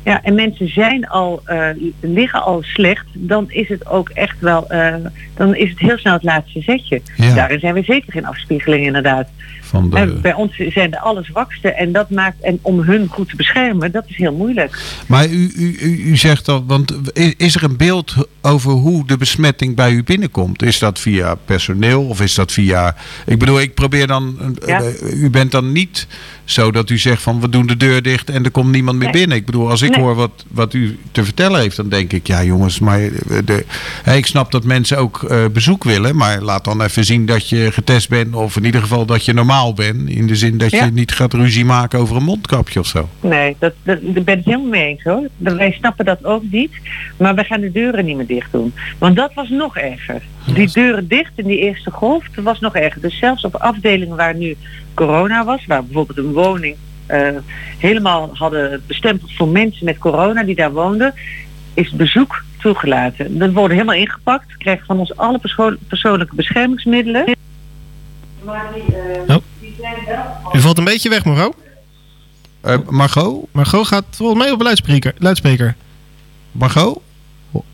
ja, en mensen zijn al, eh, liggen al slecht, dan is het ook echt wel, eh, dan is het heel snel het laatste zetje. Ja. Daarin zijn we zeker geen afspiegeling inderdaad. Van de, En bij ons zijn de allerzwakste en dat maakt, en om hun goed te beschermen, dat is heel moeilijk. Maar u, u, u, u zegt dat, want is, is er een beeld over hoe de besmetting bij u binnenkomt? Is dat via personeel of is dat via. Ik bedoel, ik probeer dan. Ja. eh, u bent dan niet zo dat u zegt van we doen de deur dicht en er komt niemand meer Nee. binnen. Ik bedoel, als ik Nee. hoor wat, wat u te vertellen heeft, dan denk ik, ja jongens, maar eh, de, ik snap dat mensen ook eh, bezoek willen, maar laat dan even zien dat je getest bent of in ieder geval dat je normaal bent. In de zin dat Ja. je niet gaat ruzie maken over een mondkapje of zo. Nee, dat, dat, daar ben ik helemaal mee eens hoor. Wij snappen dat ook niet. Maar we gaan de deuren niet meer dicht doen. Want dat was nog erger. Die deuren dicht in die eerste golf, dat was nog erger. Dus zelfs op afdelingen waar nu corona was, waar bijvoorbeeld een woning eh, helemaal hadden bestempeld voor mensen met corona die daar woonden, is bezoek toegelaten. Dat worden helemaal ingepakt, krijgen van ons alle perso- persoonlijke beschermingsmiddelen. Maar die, eh, Oh. die zijn wel U valt een beetje weg, Margot. Eh, Margot? Margot gaat volgens mij op een luidspreker. luidspreker. Margot? Ho-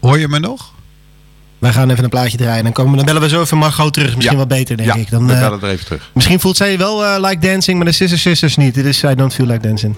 Hoor je me nog? Wij gaan even een plaatje draaien. Dan, komen, dan bellen we zo even Margot terug. Misschien Ja. wat beter, denk ja, ik. Dan, we eh, bellen er even terug. misschien voelt zij wel eh, like dancing, maar de Sister Sisters niet. Dit is I Don't Feel Like Dancing.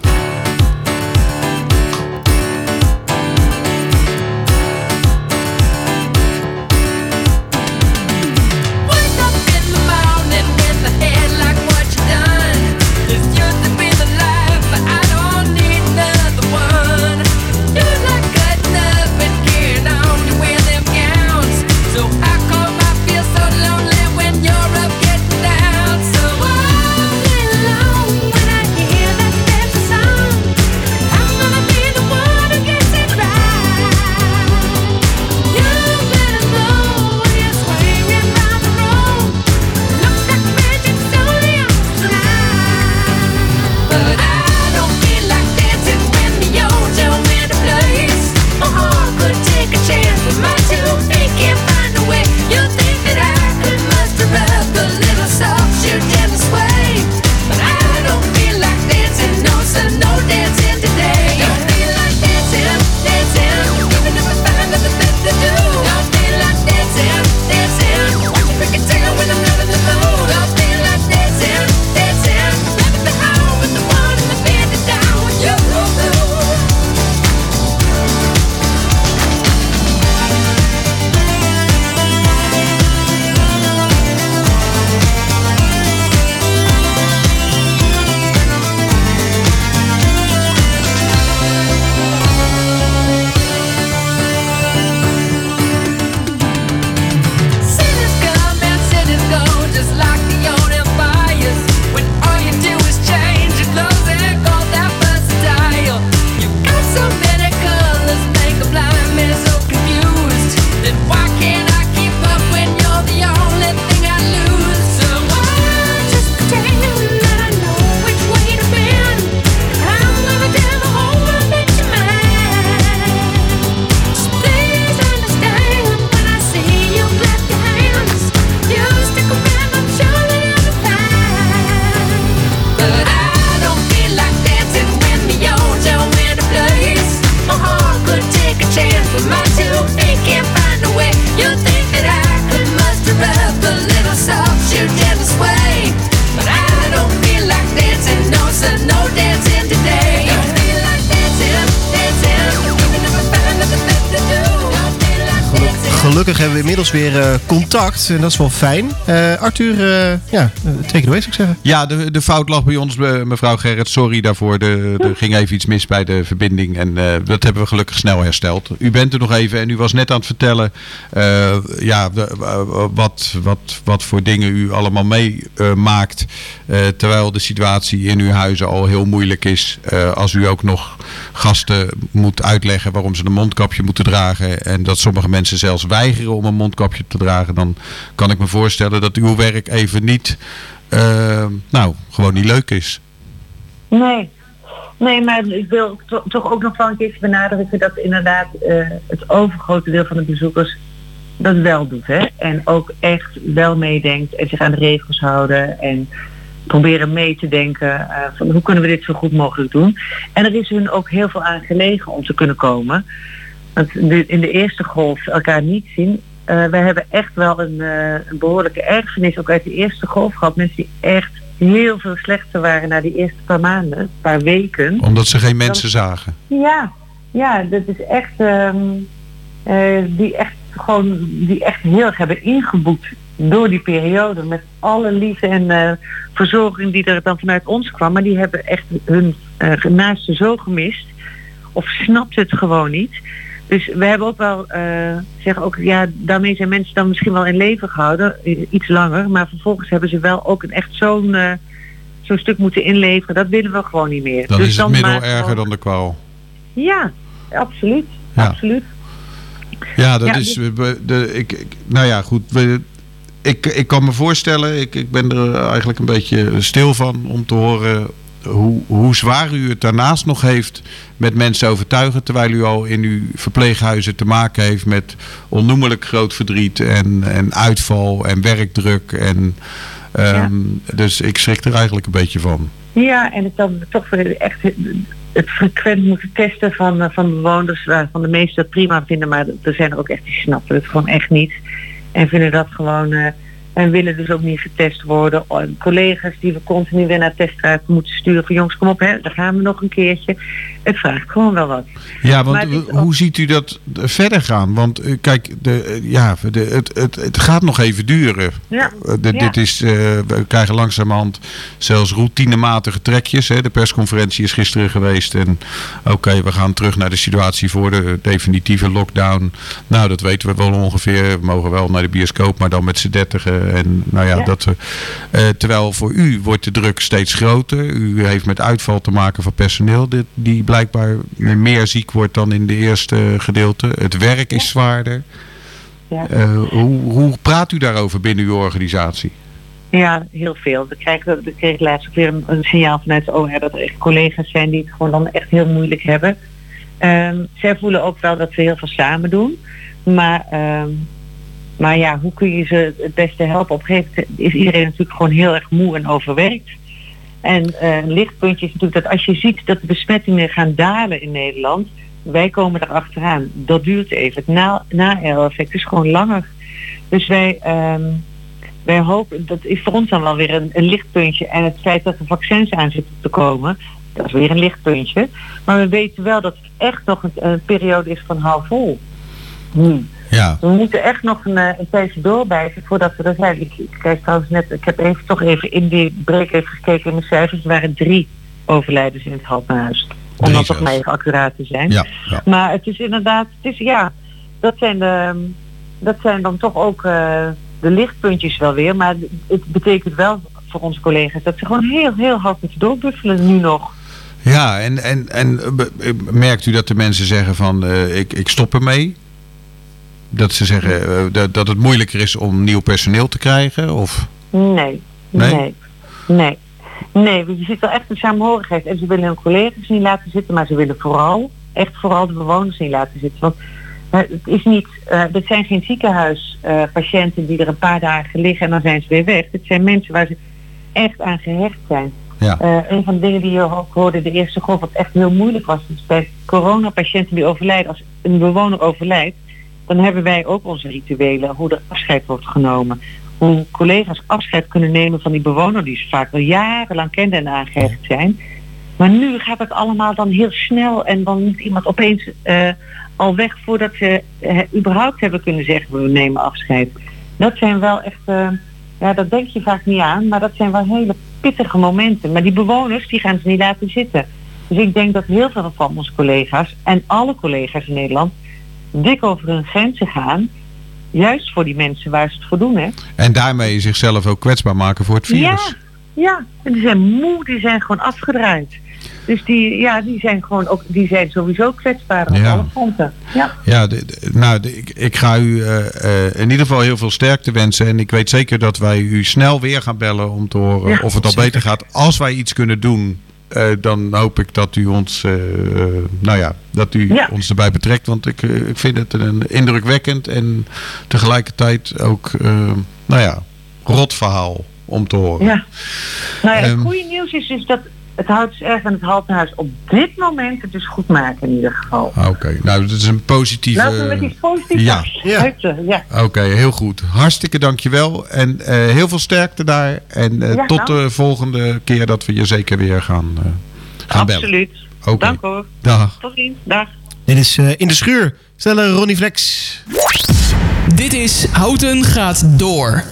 Weer eh, contact. En dat is wel fijn. Eh, Arthur, eh, ja, take it away zou ik zeggen. Ja, de, de fout lag bij ons, eh, mevrouw Gerrit. Sorry daarvoor. De, er ging even iets mis bij de verbinding. En dat hebben we gelukkig snel hersteld. U bent er nog even en u was net aan het vertellen ja, wat, wat, wat voor dingen u allemaal meemaakt. terwijl de situatie in uw huizen al heel moeilijk is. Als u ook nog gasten moet uitleggen waarom ze een mondkapje moeten dragen. En dat sommige mensen zelfs weigeren om een mondkapje te dragen. Dan kan ik me voorstellen dat uw werk even niet, eh, nou, gewoon niet leuk is. Nee. Nee, maar ik wil to- toch ook nog wel een keer benadrukken dat inderdaad eh, het overgrote deel van de bezoekers dat wel doet. Hè? En ook echt wel meedenkt en zich aan de regels houden en proberen mee te denken eh, van hoe kunnen we dit zo goed mogelijk doen. En er is hun ook heel veel aan gelegen om te kunnen komen. Want in de eerste golf elkaar niet zien. Eh wij hebben echt wel een, eh, een behoorlijke erfenis ook uit de eerste golf gehad. Mensen die echt heel veel slechter waren na die eerste paar maanden, paar weken. Omdat ze geen mensen zagen. Ja, ja, dat is echt, ehm, eh, die echt gewoon, die echt heel erg hebben ingeboekt door die periode. Met alle liefde en verzorging die er dan vanuit ons kwam. Maar die hebben echt hun eh naasten zo gemist. Of snapt het gewoon niet. Dus we hebben ook wel, eh zeggen ook, ja, daarmee zijn mensen dan misschien wel in leven gehouden, i- iets langer. Maar vervolgens hebben ze wel ook een echt zo'n eh, zo'n stuk moeten inleveren. Dat willen we gewoon niet meer. Dan Dus is het middel maar erger gewoon- dan de kwaal. ja, absoluut. Ja. Absoluut. Ja, dat Ja, is. dit- we- De, ik, ik- nou ja, goed. We, ik, ik kan me voorstellen, ik, ik ben er eigenlijk een beetje stil van om te horen hoe, hoe zwaar u het daarnaast nog heeft met mensen overtuigen. Terwijl u al in uw verpleeghuizen te maken heeft met onnoemelijk groot verdriet en, en uitval en werkdruk. En, ehm, Dus ik schrik er eigenlijk een beetje van. Ja, en het dan toch echt het- het frequent moeten testen van, eh, van bewoners, waarvan de meesten dat prima vinden, maar er zijn er ook echt die snappen het gewoon echt niet. En vinden dat gewoon, eh, en willen dus ook niet getest worden. En collega's die we continu weer naar teststraat moeten sturen van jongens, kom op, hè, daar gaan we nog een keertje. Het vraagt gewoon wel wat. Ja, want hoe ziet u dat verder gaan? Want eh, kijk, de, eh, ja, de, het, het, het gaat nog even duren. Ja. Eh, de- Ja. Dit is, eh, we krijgen langzamerhand zelfs routinematige trekjes. Hè. De persconferentie is gisteren geweest. En oké, we gaan terug naar de situatie voor de definitieve lockdown. Nou, dat weten we wel ongeveer. We mogen wel naar de bioscoop, maar dan met z'n dertigen. En nou ja, Ja. dat... eh, eh, terwijl voor u wordt de druk steeds groter. U heeft met uitval te maken van personeel dit, die blijkbaar meer ziek wordt dan in de eerste gedeelte. Het werk is zwaarder. Ja. Eh, hoe, hoe praat u daarover binnen uw organisatie? Ja, heel veel. We krijgen, we kregen laatst ook weer een, een signaal vanuit de OR dat er echt collega's zijn die het gewoon dan echt heel moeilijk hebben. Ehm, zij voelen ook wel dat we heel veel samen doen. Maar, ehm, maar ja, hoe kun je ze het beste helpen? Op een gegeven moment is iedereen natuurlijk gewoon heel erg moe en overwerkt. En eh, een lichtpuntje is natuurlijk dat als je ziet dat de besmettingen gaan dalen in Nederland, wij komen erachteraan. Dat duurt even. Het na- na-effect is gewoon langer. Dus wij, ehm, wij hopen, dat is voor ons dan wel weer een, een lichtpuntje. En het feit dat er vaccins aan zitten te komen, dat is weer een lichtpuntje. Maar we weten wel dat het echt nog een, een periode is van half vol. Nu. Ja. We moeten echt nog een, eh, een tijdje doorbijten voordat we er zijn. Ik, ik kijk trouwens net, ik heb even toch even in die break even gekeken in mijn cijfers. Er waren drie overlijdens in het Haltehuis. Om dan toch maar even accuraat te zijn. Ja, ja. Maar het is inderdaad, het is ja, dat zijn, de, dat zijn dan toch ook eh, de lichtpuntjes wel weer. Maar het betekent wel voor onze collega's dat ze gewoon heel, heel hard moeten doorbuffelen nu nog. Ja, en, en, en eh, merkt u dat de mensen zeggen van ik, ik stop ermee? Dat ze zeggen eh, dat, dat het moeilijker is om nieuw personeel te krijgen? Of? Nee, Nee? nee, nee. Nee, want je ziet wel echt een saamhorigheid. En ze willen hun collega's niet laten zitten, maar ze willen vooral, echt vooral de bewoners niet laten zitten. Want eh, het is niet, eh het zijn geen ziekenhuispatiënten die er een paar dagen liggen en dan zijn ze weer weg. Het zijn mensen waar ze echt aan gehecht zijn. Ja. Eh, een van de dingen die je ook hoorde de eerste golf, wat echt heel moeilijk was, is bij coronapatiënten die overlijden, als een bewoner overlijdt, dan hebben wij ook onze rituelen, hoe er afscheid wordt genomen. Hoe collega's afscheid kunnen nemen van die bewoner die ze vaak al jarenlang kenden en aangehecht zijn. Maar nu gaat het allemaal dan heel snel en dan moet iemand opeens eh, al weg voordat ze eh, überhaupt hebben kunnen zeggen we nemen afscheid. Dat zijn wel echt, eh, ja dat denk je vaak niet aan, maar dat zijn wel hele pittige momenten. Maar die bewoners die gaan ze niet laten zitten. Dus ik denk dat heel veel van onze collega's en alle collega's in Nederland dik over hun grenzen gaan. Juist voor die mensen waar ze het voor doen. Hè? En daarmee zichzelf ook kwetsbaar maken voor het virus. Ja, ja. En die zijn moe, die zijn gewoon afgedraaid. Dus die, ja, die zijn gewoon ook, die zijn sowieso kwetsbaar op Ja. alle fronten. Ja. Ja, de- de- nou, de- ik, ik ga u eh, eh, in ieder geval heel veel sterkte wensen. En ik weet zeker dat wij u snel weer gaan bellen om te horen Ja, of het al beter gaat. Als wij iets kunnen doen, eh, dan hoop ik dat u ons, eh, eh, nou ja, dat u Ja. ons erbij betrekt. Want ik, ik vind het een indrukwekkend en tegelijkertijd ook, nou ja, rot verhaal om te horen. Ja. Nou ja, het Ehm. goede nieuws is dus dat het Houterserf en het Haltenhuis op dit moment het dus goed maken in ieder geval. Ah, Oké, nou, dat is een positieve... Laten we met iets positiefs Ja. Ja. Oké, heel goed. Hartstikke dankjewel. En eh, heel veel sterkte daar. En eh, Ja, tot nou. de volgende keer dat we je zeker weer gaan, eh, gaan bellen. Absoluut. Dank hoor. Dag. Tot ziens. Dag. Dit is eh, In de Schuur. Stellen Ronnie Flex. Dit is Houten gaat door.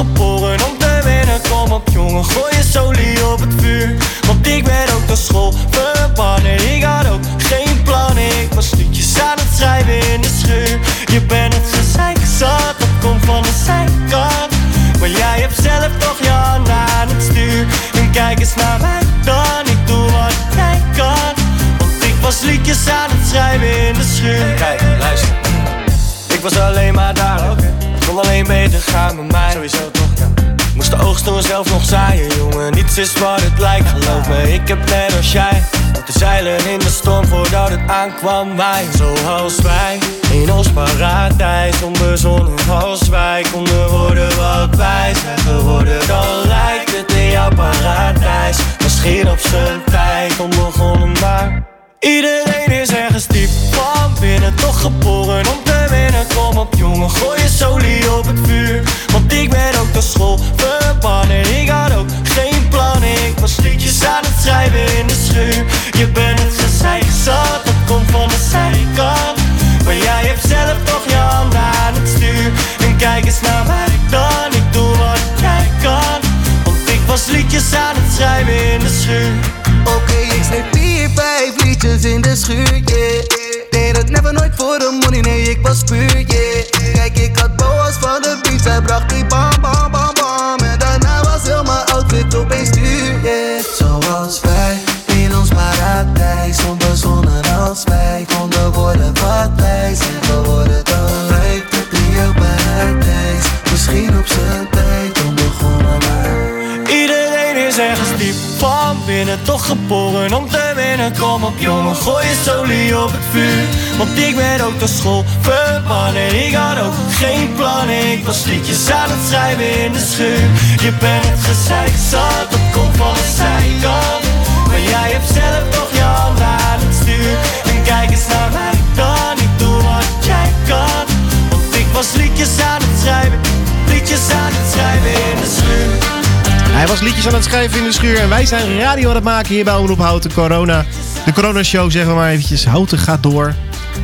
Geboren om te winnen. Kom op jongen, gooi je solie op het vuur. Want ik ben ook naar school verbannen. Ik had ook geen plannen. Ik was liedjes aan het schrijven in de schuur. Je bent het gezeik zat, dat komt van de zijkant. Maar jij hebt zelf toch je aan het stuur. En kijk eens naar mij dan, ik doe wat jij kan. Want ik was liedjes aan het schrijven in de schuur. Kijk, luister. Ik was alleen maar daar. Het kon alleen beter gaan met mij. Sowieso toch, ja. Moest de oogst toen zelf nog zaaien, jongen. Niets is wat het lijkt, geloof me. Ik heb net als jij moeten zeilen in de storm voordat het aankwam. Wij, zoals wij, in ons paradijs. Onbezonnen als wij konden worden wat wij zijn geworden. Dan lijkt het in jouw paradijs. Misschien op zijn tijd onbegonnen, maar. Iedereen is ergens diep van binnen, toch geboren om te winnen. Kom op jongen, gooi je solie op het vuur. Want ik ben ook naar school verbannen. Ik had ook geen plannen, ik was liedjes aan het schrijven in de schuur. Je bent het gezeik zat, dat komt van de zijkant. Maar jij hebt zelf toch je handen aan het stuur. En kijk eens naar mij dan, ik doe wat jij kan. Want ik was liedjes aan het schrijven in de schuur. In de schuur, yeah. Deed het never nooit voor de money, nee, ik was puur, yeah. Kijk, ik had boas van de beat, zij bracht die bam, bam. Toch geboren om te winnen. Kom op jongen, gooi je solie op het vuur. Want ik ben ook naar school verbannen. Ik had ook geen plannen, ik was liedjes aan het schrijven in de schuur. Je bent het gezeik zat, dat komt van de zijkant. Maar jij hebt zelf toch je handen aan het stuur. En kijk eens naar mij dan, ik doe wat jij kan. Want ik was liedjes aan het schrijven, liedjes aan het schrijven in de schuur. Hij was liedjes aan het schrijven in de schuur. En wij zijn radio aan het maken hier bij Omroep Houten Corona. De Corona Show, zeggen we maar eventjes. Houten gaat door.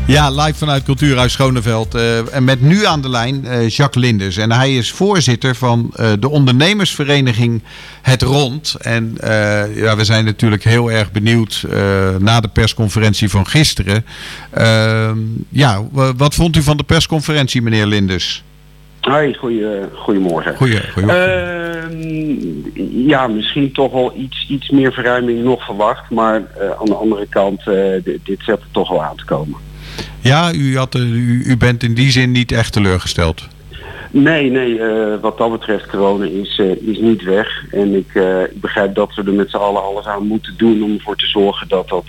Ja, live vanuit Cultuurhuis Schoneveld. eh, en met nu aan de lijn eh, Jacques Linders. En hij is voorzitter van eh, de ondernemersvereniging Het Rond. En eh, ja, we zijn natuurlijk heel erg benieuwd eh, na de persconferentie van gisteren. Ehm, ja, wat vond u van de persconferentie, meneer Linders? Hoi, goeie, goedemorgen. Ehm, ja, misschien toch wel iets, iets meer verruiming nog verwacht. Maar eh, aan de andere kant, eh, dit, dit zet er toch wel aan te komen. Ja, u, had, eh, u, u bent in die zin niet echt teleurgesteld. Nee, nee, wat dat betreft, corona is, is niet weg. En ik, ik begrijp dat we er met z'n allen alles aan moeten doen om ervoor te zorgen dat, dat,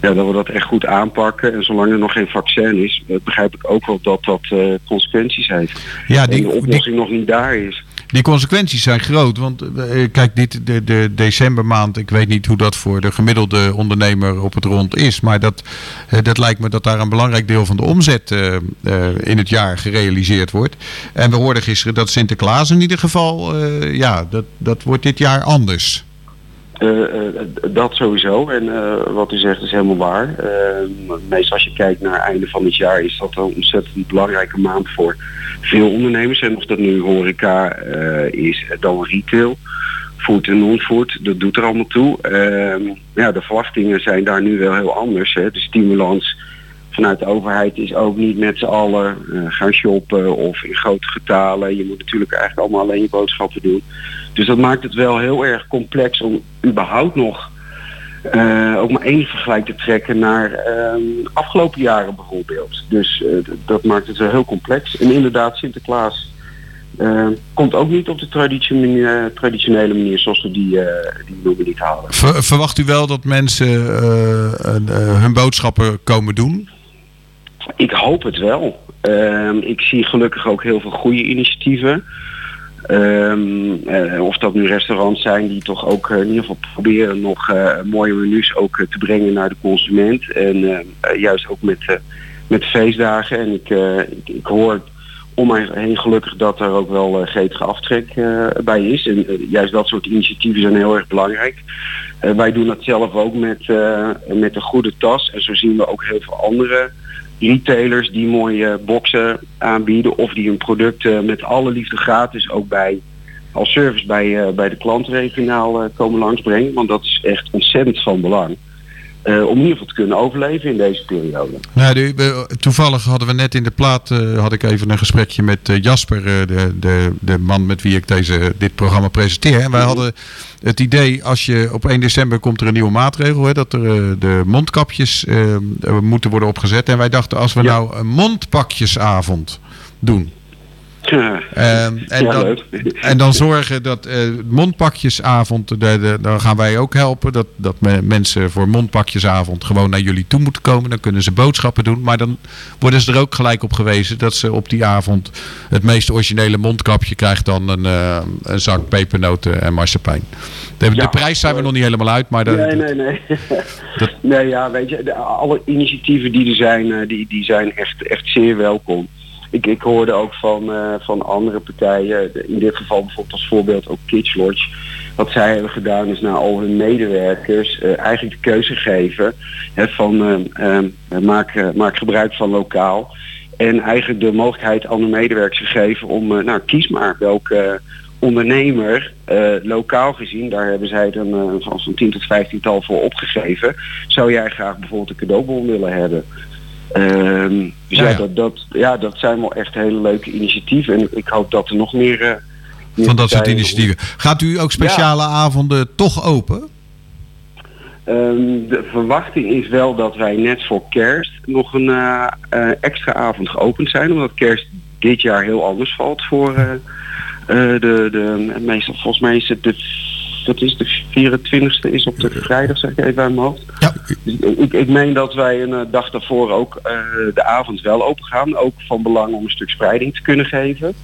ja, dat we dat echt goed aanpakken. En zolang er nog geen vaccin is, begrijp ik ook wel dat dat consequenties heeft. Ja, en die- de oplossing nog niet daar is. Die consequenties zijn groot. Want eh, kijk, dit, de, de decembermaand, ik weet niet hoe dat voor de gemiddelde ondernemer op het rond is. Maar dat, eh, dat lijkt me dat daar een belangrijk deel van de omzet eh, eh, in het jaar gerealiseerd wordt. En we hoorden gisteren dat Sinterklaas in ieder geval, eh, ja, dat, dat wordt dit jaar anders. Eh, eh, dat sowieso. En eh, wat u zegt is helemaal waar. Meestal als je kijkt naar het einde van het jaar is dat een ontzettend belangrijke maand voor veel ondernemers. En of dat nu horeca is, dan retail, food en non-food, dat doet er allemaal toe. Ehm, ja, de verwachtingen zijn daar nu wel heel anders. Hè. De stimulans vanuit de overheid is ook niet met z'n allen eh, gaan shoppen of in grote getalen. Je moet natuurlijk eigenlijk allemaal alleen je boodschappen doen. Dus dat maakt het wel heel erg complex om überhaupt nog eh, ook maar één vergelijk te trekken naar ehm, afgelopen jaren bijvoorbeeld. Dus eh, dat maakt het wel heel complex. En inderdaad, Sinterklaas eh, komt ook niet op de traditionele, traditionele manier zoals we die, eh die noemen niet halen. Ver- verwacht u wel dat mensen hun boodschappen komen doen? Ik hoop het wel. Ehm, ik zie gelukkig ook heel veel goede initiatieven. Ehm, eh, of dat nu restaurants zijn die toch ook eh, in ieder geval proberen nog eh, mooie menus ook te brengen naar de consument. En juist ook met, met feestdagen. En ik, ik, ik hoor om mij heen gelukkig dat er ook wel gretige aftrek bij is. En juist dat soort initiatieven zijn heel erg belangrijk. Wij doen dat zelf ook met, met een goede tas. En zo zien we ook heel veel andere retailers die mooie boxen aanbieden of die hun producten met alle liefde gratis ook bij als service bij, eh, bij de klant regionaal eh, komen langsbrengen. Want dat is echt ontzettend van belang. Eh, om in ieder geval te kunnen overleven in deze periode. Nou, de- toevallig hadden we net in de plaat eh, had ik even een gesprekje met eh, Jasper, de, de, de man met wie ik deze, dit programma presenteer. En wij hadden het idee, als je op 1 december komt er een nieuwe maatregel, hè, dat er de mondkapjes moeten worden opgezet. En wij dachten, als we nou een mondpakjesavond doen. Ehm, en, Ja, dan, leuk. en dan zorgen dat eh mondpakjesavond, de, de, dan gaan wij ook helpen. Dat, dat me- mensen voor mondpakjesavond gewoon naar jullie toe moeten komen. Dan kunnen ze boodschappen doen. Maar dan worden ze er ook gelijk op gewezen dat ze op die avond het meest originele mondkapje krijgt dan een, eh, een zak pepernoten en marsepein. De, de Ja, prijs zijn we nog niet helemaal uit, maar nee, nee, nee. nee, ja, weet je, alle initiatieven die er zijn, eh, die, die zijn echt, echt zeer welkom. Ik, ik hoorde ook van, eh, van andere partijen, in dit geval bijvoorbeeld als voorbeeld ook Kids Lodge. Wat zij hebben gedaan is naar al hun medewerkers eh, eigenlijk de keuze geven hè, van eh, maak, maak gebruik van lokaal. En eigenlijk de mogelijkheid aan de medewerkers gegeven om, nou kies maar welke ondernemer, lokaal gezien, daar hebben zij dan van zo'n 10 tot 15 tal voor opgegeven. Zou jij graag bijvoorbeeld een cadeaubon willen hebben? Ehm, dus ja, Ja, ja. Dat, dat, ja, dat zijn wel echt hele leuke initiatieven. En ik, hoop dat er nog meer... eh, meer van dat soort initiatieven. Gaat u ook speciale avonden toch open? Ehm, de verwachting is wel dat wij net voor kerst nog een eh, eh, extra avond geopend zijn. Omdat kerst dit jaar heel anders valt voor de, de... Meestal volgens mij is het de... Dat is de 24e is op de vrijdag, zeg ik even uit mijn hoofd. Dus ik, ik meen dat wij een eh, dag daarvoor ook eh, de avond wel open gaan. Ook van belang om een stuk spreiding te kunnen geven.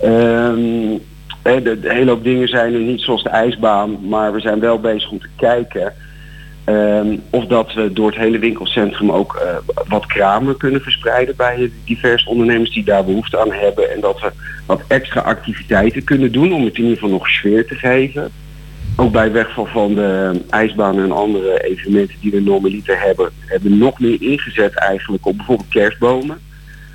Ehm, de, de hele hoop dingen zijn er niet zoals de ijsbaan, maar we zijn wel bezig om te kijken ehm, of dat we door het hele winkelcentrum ook eh, wat kramen kunnen verspreiden bij de diverse ondernemers die daar behoefte aan hebben. En dat we wat extra activiteiten kunnen doen om het in ieder geval nog sfeer te geven. Ook bij wegval van de ijsbaan en andere evenementen die we normaliter hebben, hebben we nog meer ingezet eigenlijk op bijvoorbeeld kerstbomen.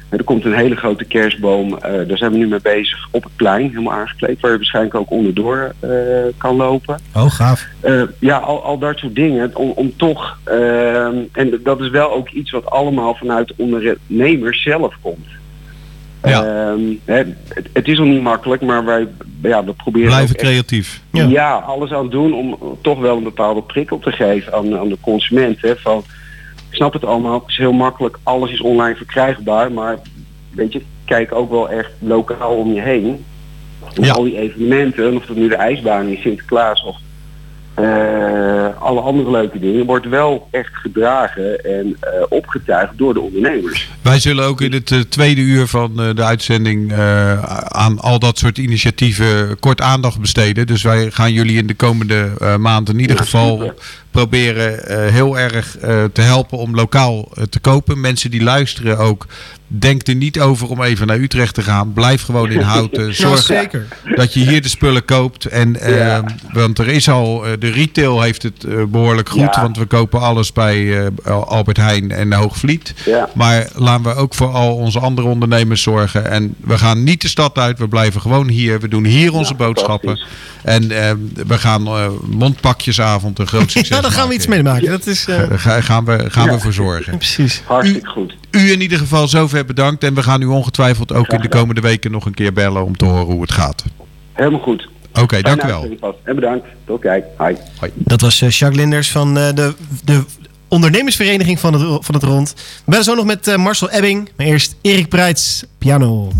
Er komt een hele grote kerstboom, eh, daar zijn we nu mee bezig op het plein, helemaal aangekleed, waar je waarschijnlijk ook onderdoor eh, kan lopen. Oh, gaaf. Eh, ja, al, al dat soort dingen. Om, om toch, ehm, en dat is wel ook iets wat allemaal vanuit de ondernemers zelf komt. Ehm, hè, het, het is al niet makkelijk, maar wij ja, we proberen Blijven echt- creatief. ja. alles aan doen om toch wel een bepaalde prikkel te geven aan, aan de consument. Hè, van, ik snap het allemaal, het is heel makkelijk, alles is online verkrijgbaar, maar weet je, kijk ook wel echt lokaal om je heen. En al die evenementen, of het nu de ijsbaan is, Sinterklaas of eh, alle andere leuke dingen wordt wel echt gedragen en eh, opgetuigd door de ondernemers. Wij zullen ook in het eh, tweede uur van de uitzending aan al dat soort initiatieven kort aandacht besteden. Dus wij gaan jullie in de komende maand in ieder Ja, geval super. proberen heel erg te helpen om lokaal te kopen. Mensen die luisteren ook, denk er niet over om even naar Utrecht te gaan. Blijf gewoon in Houten. Ja, Zorg zeker. dat je hier de spullen koopt. En, eh, Want er is al, eh, de retail heeft het eh, behoorlijk goed. Ja. Want we kopen alles bij eh, Albert Heijn en Hoogvliet. Maar laten we ook voor al onze andere ondernemers zorgen. En we gaan niet de stad uit. We blijven gewoon hier. We doen hier onze boodschappen. En eh, we gaan eh, mondpakjesavond een groot succes Ja, daar gaan we iets mee maken. Dat is, eh, ga- gaan we, gaan we voor zorgen. Precies. Hartstikke goed. U in ieder geval zover bedankt. En we gaan u ongetwijfeld ook in de komende weken nog een keer bellen om te horen hoe het gaat. Helemaal goed. Oké, dank u wel. En bedankt. Tot kijk. Hi. Dat was eh, Jacques Linders van eh, de, de ondernemersvereniging van het, van het Rond. We bellen zo nog met eh, Marcel Ebbing. Maar eerst Erik Breits, piano.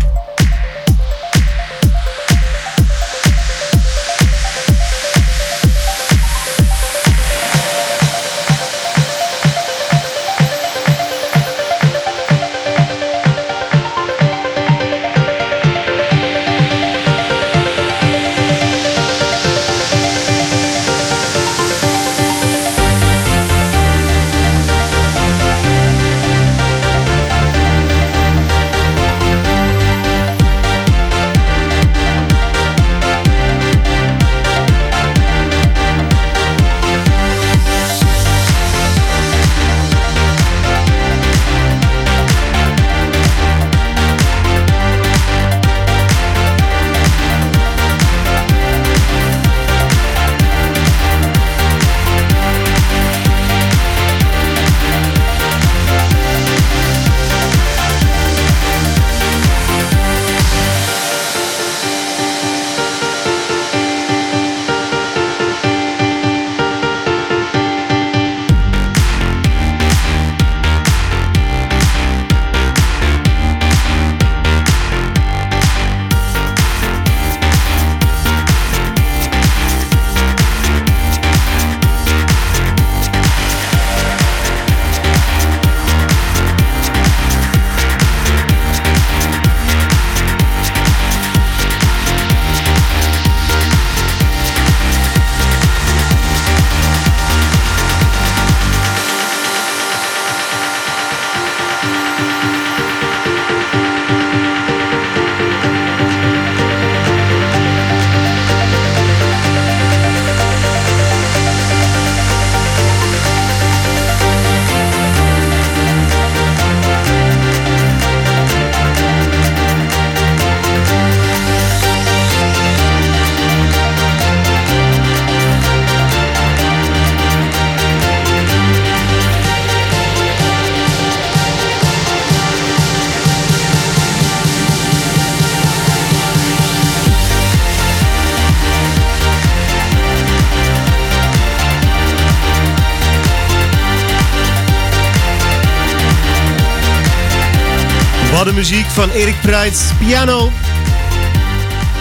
Muziek van Erik Breits, piano.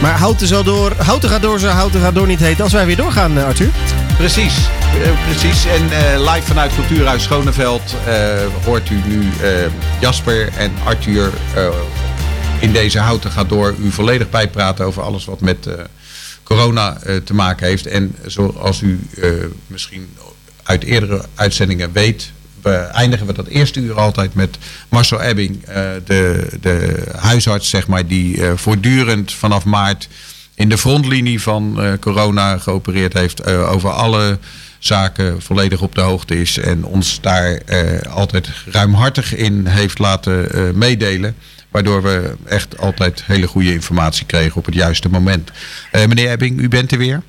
Maar Houten, zal door, Houten gaat door, zou Houten gaat door niet heten. Als wij weer doorgaan, eh, Arthur. Precies, eh, precies. En eh, live vanuit Cultuurhuis Schoneveld hoort u nu Jasper en Arthur in deze houten gaat door u volledig bijpraten over alles wat met corona te maken heeft. En zoals u misschien uit eerdere uitzendingen weet, we eindigen we dat eerste uur altijd met Marcel Ebbing, eh, de, de huisarts zeg maar, die eh, voortdurend vanaf maart in de frontlinie van eh, corona geopereerd heeft. over alle zaken volledig op de hoogte is. En ons daar altijd ruimhartig in heeft laten meedelen. Waardoor we echt altijd hele goede informatie kregen op het juiste moment. Meneer Ebbing, u bent er weer.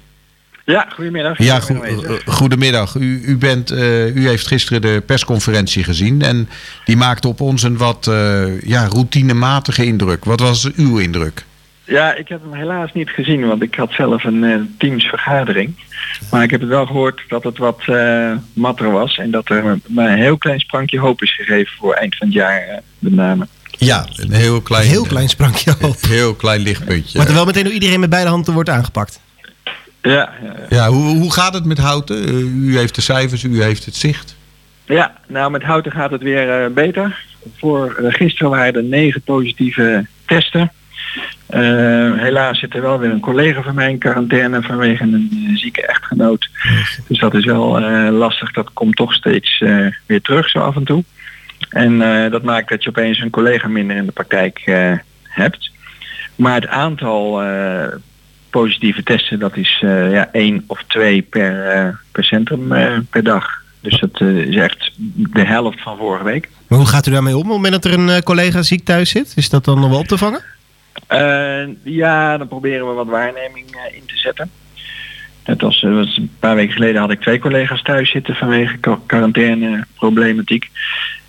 Ja, goedemiddag. Ja, Ik ben go- aanwezig. eh, goedemiddag. U, u, bent, eh, u heeft gisteren de persconferentie gezien. En die maakte op ons een wat eh, ja, routinematige indruk. Wat was uw indruk? Ja, ik heb hem helaas niet gezien, want ik had zelf een eh, teamsvergadering. Maar ik heb het wel gehoord dat het wat eh matter was en dat er maar een heel klein sprankje hoop is gegeven voor eind van het jaar eh, met name. Ja, een heel klein, Heel klein sprankje hoop. Heel klein lichtpuntje. Maar terwijl meteen door iedereen met beide handen wordt aangepakt. Ja, ja, ja. Hoe, hoe gaat het met Houten? Eh, u heeft de cijfers, u heeft het zicht. Ja, nou met Houten gaat het weer eh, beter. Voor eh, gisteren waren er negen positieve testen. Helaas zit er wel weer een collega van mij in quarantaine vanwege een zieke echtgenoot. Dus dat is wel lastig. Dat komt toch steeds weer terug zo af en toe. En dat maakt dat je opeens een collega minder in de praktijk hebt. Maar het aantal positieve testen, dat is eh, ja, één of twee per, eh, per centrum eh, per dag. Dus dat is echt de helft van vorige week. Maar hoe gaat u daarmee om op het moment dat er een collega ziek thuis zit? Is dat dan nog wel op te vangen? Ja, dan proberen we wat waarneming in te zetten. Net als een paar weken geleden had ik twee collega's thuis zitten vanwege qua- quarantaineproblematiek.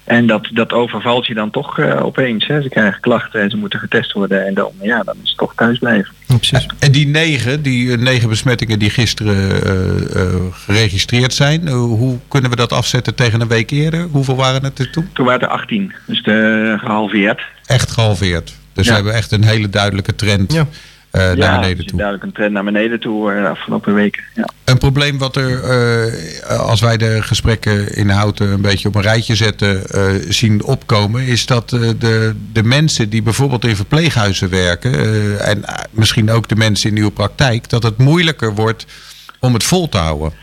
En dat, dat overvalt je dan toch eh, opeens. Hè. Ze krijgen klachten en ze moeten getest worden. En dan, ja, dan is het toch thuis blijven. En die negen, die eh, negen besmettingen die gisteren eh, eh, geregistreerd zijn, hoe kunnen we dat afzetten tegen een week eerder? Hoeveel waren het er toen? Toen waren het er 18, dus de, gehalveerd. Echt gehalveerd. Dus Ja. we hebben echt een hele duidelijke trend eh, naar ja, beneden er toe. duidelijk een trend naar beneden toe eh, de afgelopen weken. Ja. Een probleem wat er, eh, als wij de gesprekken in Houten een beetje op een rijtje zetten, eh, zien opkomen, is dat eh, de, de mensen die bijvoorbeeld in verpleeghuizen werken, eh, en eh, misschien ook de mensen in uw praktijk, dat het moeilijker wordt om het vol te houden.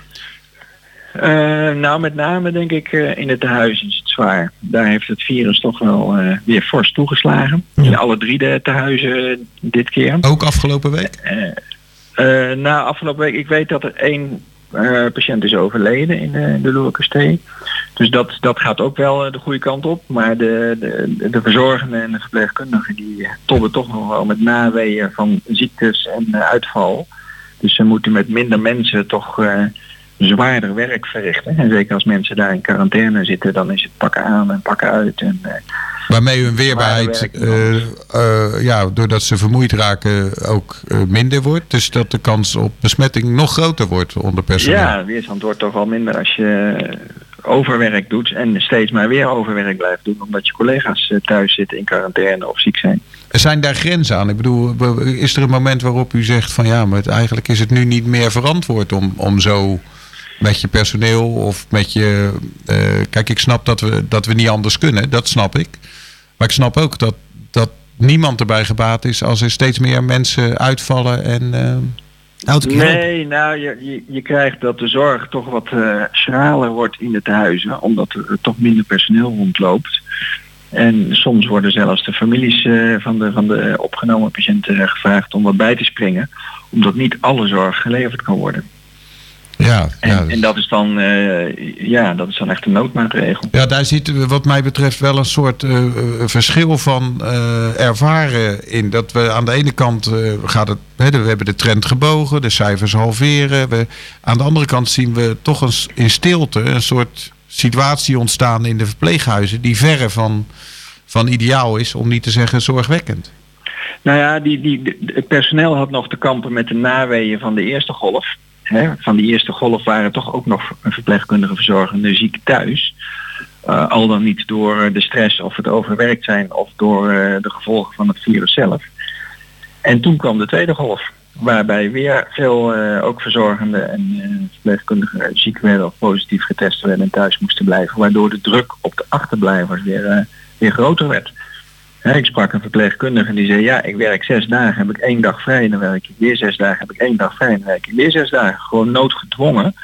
Eh, nou, met name denk ik eh, in het tehuis is het zwaar. Daar heeft het virus toch wel eh, weer fors toegeslagen. In alle drie de tehuizen dit keer. Ook afgelopen week? Na afgelopen week, ik weet dat er één patiënt is overleden in de, de Loerkestee. Dus dat, dat gaat ook wel de goede kant op. Maar de, de, de verzorgenden en de verpleegkundigen die tobben toch nog wel met naweeën van ziektes en uitval. Dus ze moeten met minder mensen toch zwaarder werk verrichten. En zeker als mensen daar in quarantaine zitten, dan is het pakken aan en pakken uit. En, eh, Waarmee hun weerbaarheid, eh, eh, ja, doordat ze vermoeid raken, ook minder wordt. Dus dat de kans op besmetting nog groter wordt onder personeel. Ja, weerstand wordt toch wel minder als je overwerk doet en steeds maar weer overwerk blijft doen omdat je collega's thuis zitten in quarantaine of ziek zijn. Zijn daar grenzen aan? Ik bedoel, is er een moment waarop u zegt van ja, maar het- eigenlijk is het nu niet meer verantwoord om, om zo met je personeel of met je. eh, kijk, ik snap dat we, dat we niet anders kunnen, dat snap ik. Maar ik snap ook dat, dat niemand erbij gebaat is als er steeds meer mensen uitvallen en. eh, Nee, nou je, je, je krijgt dat de zorg toch wat eh, schraler wordt in de tehuizen, omdat er toch minder personeel rondloopt. En soms worden zelfs de families eh, van, de, van de opgenomen patiënten gevraagd om wat bij te springen, omdat niet alle zorg geleverd kan worden. Ja, En, en dat is dan, eh, ja, dat is dan echt een noodmaatregel. Ja, daar we wat mij betreft wel een soort eh, eh, verschil van ervaren in. Dat we aan de ene kant gaat het, hè, we hebben de trend gebogen, de cijfers halveren. We, aan de andere kant zien we toch een, s- in stilte een soort situatie ontstaan in de verpleeghuizen die verre van, van ideaal is, om niet te zeggen zorgwekkend. Nou ja, die, die, het personeel had nog te kampen met de naweeën van de eerste golf. Van die eerste golf waren toch ook nog een verpleegkundige verzorgende ziek thuis. Eh, al dan niet door de stress of het overwerkt zijn of door eh, de gevolgen van het virus zelf. En toen kwam de tweede golf. Waarbij weer veel eh, ook verzorgenden en verpleegkundigen ziek werden of positief getest werden en thuis moesten blijven. Waardoor de druk op de achterblijvers weer, weer groter werd. Hè, ik sprak een verpleegkundige die zei, ja, ik werk zes dagen, heb ik één dag vrij, dan werk ik weer zes dagen, heb ik één dag vrij, dan werk ik weer zes dagen. Gewoon noodgedwongen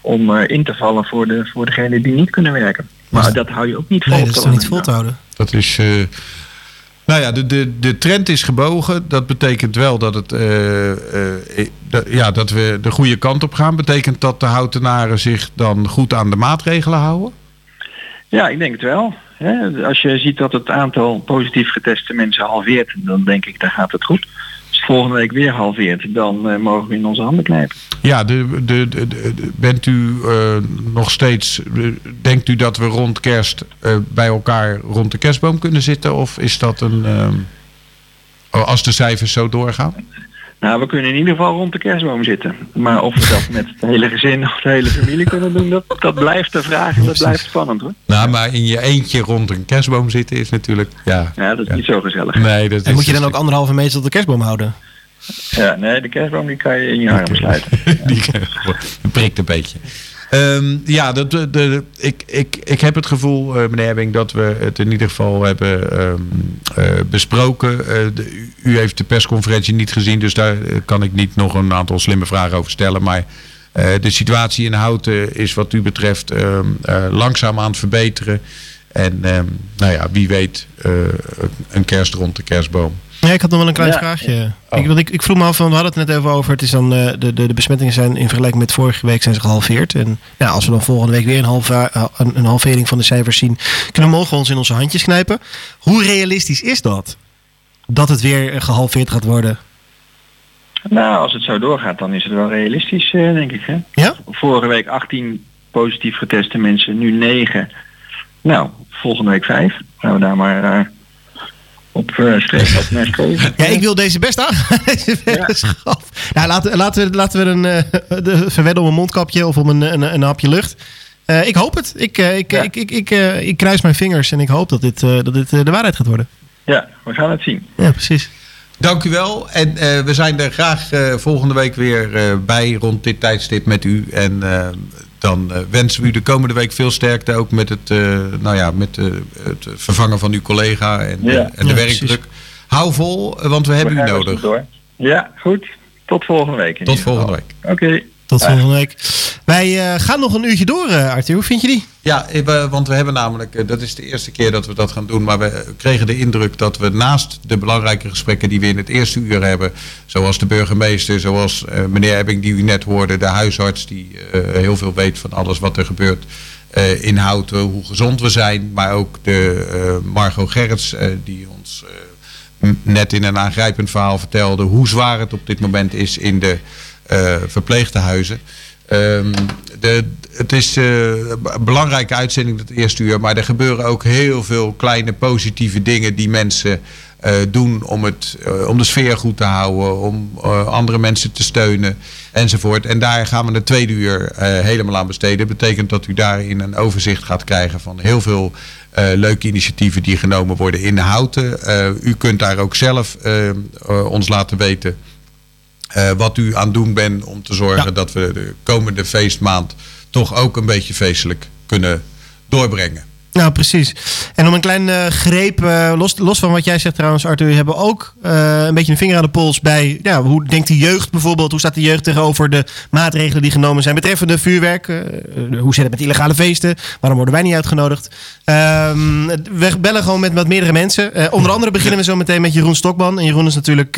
om eh, in te vallen voor, de, voor degenen die niet kunnen werken. Maar dat hou je ook niet vol. Nee, dat is niet vol te houden? Dat is. eh, nou ja, de, de, de trend is gebogen. Dat betekent wel dat, het, eh, eh, ja, dat we de goede kant op gaan. Betekent dat de houtenaren zich dan goed aan de maatregelen houden? Ja, ik denk het wel. Als je ziet dat het aantal positief geteste mensen halveert, dan denk ik, dan gaat het goed. Als volgende week weer halveert, dan eh, mogen we in onze handen knijpen. Ja, de, de, bent u eh, nog steeds. eh, denkt u dat we rond kerst bij elkaar rond de kerstboom kunnen zitten? Of is dat een. oh, als de cijfers zo doorgaan? Nou, we kunnen in ieder geval rond de kerstboom zitten. Maar of we dat met het hele gezin of de hele familie kunnen doen, dat, dat blijft de vraag. en Dat blijft spannend hoor. Nou, maar in je eentje rond een kerstboom zitten is natuurlijk. Ja, Ja, dat is niet zo gezellig. Nee, dat En moet je dan ook anderhalve meter tot de kerstboom houden? Ja, nee, de kerstboom die kan je in je arm sluiten. Die prikt een beetje. Ehm, ja, dat, de, de- ik, ik, ik heb het gevoel, eh, meneer Ebbing, dat we het in ieder geval hebben ehm, eh, besproken. Eh, u- heeft de persconferentie niet gezien, dus daar eh, kan ik niet nog een aantal slimme vragen over stellen. Maar eh, de situatie in Houten is wat u betreft ehm, eh, langzaam aan het verbeteren. En nou ja, wie weet eh, een kerst rond de kerstboom. Ja, ik had nog wel een klein Ja. vraagje. Oh. Ik, want ik, ik vroeg me af, van, we hadden het net even over. Het is dan, eh, de, de, de besmettingen zijn in vergelijking met vorige week zijn ze gehalveerd. En ja, als we dan volgende week weer een, halve, een, een halvering van de cijfers zien, kunnen we mogen ons in onze handjes knijpen. Hoe realistisch is dat? Dat het weer eh, gehalveerd gaat worden? Nou, als het zo doorgaat, dan is het wel realistisch, eh, denk ik. Hè? Ja? Vorige week 18 positief geteste mensen, nu 9. Nou, volgende week 5. Gaan we daar maar eh, op uh, streven. Ja, ik wil deze best aan. deze weddenschap. Nou, laten, laten we, laten we een, eh, de, verwedden om een mondkapje of om een, een, een hapje lucht. Eh, ik hoop het. Ik, eh, ik, ik, ik, ik, eh, ik kruis mijn vingers en ik hoop dat dit, eh, dat dit eh, de waarheid gaat worden. Ja, we gaan het zien. Ja, precies. Dank u wel. En eh, we zijn er graag eh, volgende week weer eh, bij rond dit tijdstip met u. En eh, dan eh, wensen we u de komende week veel sterkte. Ook met het, eh, nou ja, met, eh, het vervangen van uw collega en, Ja. en de Ja, werkdruk. Hou vol, want we hebben u nodig. Ja, goed. Tot volgende week. Tot volgende geval. Oké. Tot volgende week. Wij eh, gaan nog een uurtje door, eh, Arthur. Hoe vind je die? Ja, eh, we- want we hebben namelijk, dat is de eerste keer dat we dat gaan doen, maar we kregen de indruk dat we naast de belangrijke gesprekken die we in het eerste uur hebben, zoals de burgemeester, zoals meneer Ebbing die u net hoorde, de huisarts die heel veel weet van alles wat er gebeurt in Houten, hoe gezond we zijn, maar ook de Margot Gerrits die ons net in een aangrijpend verhaal vertelde hoe zwaar het op dit moment is in de eh, verpleegtehuizen. Ehm, de, het is eh, een belangrijke uitzending het eerste uur, maar er gebeuren ook heel veel kleine positieve dingen die mensen eh, doen om, het, eh, om de sfeer goed te houden, om andere mensen te steunen enzovoort. En daar gaan we het tweede uur helemaal aan besteden. Dat betekent dat u daarin een overzicht gaat krijgen van heel veel leuke initiatieven die genomen worden in Houten. U kunt daar ook zelf eh, eh, ons laten weten eh, wat u aan het doen bent om te zorgen dat we de komende feestmaand toch ook een beetje feestelijk kunnen doorbrengen. Nou, precies. En om een klein eh, greep, eh, los, los van wat jij zegt trouwens, Arthur, hebben we ook eh, een beetje een vinger aan de pols bij, ja, hoe denkt de jeugd bijvoorbeeld, hoe staat de jeugd tegenover de maatregelen die genomen zijn betreffende vuurwerk? Hoe zit het met illegale feesten? Waarom worden wij niet uitgenodigd? Ehm, we bellen gewoon met wat meerdere mensen. Onder andere beginnen we zo meteen met Jeroen Stokman. En Jeroen is natuurlijk...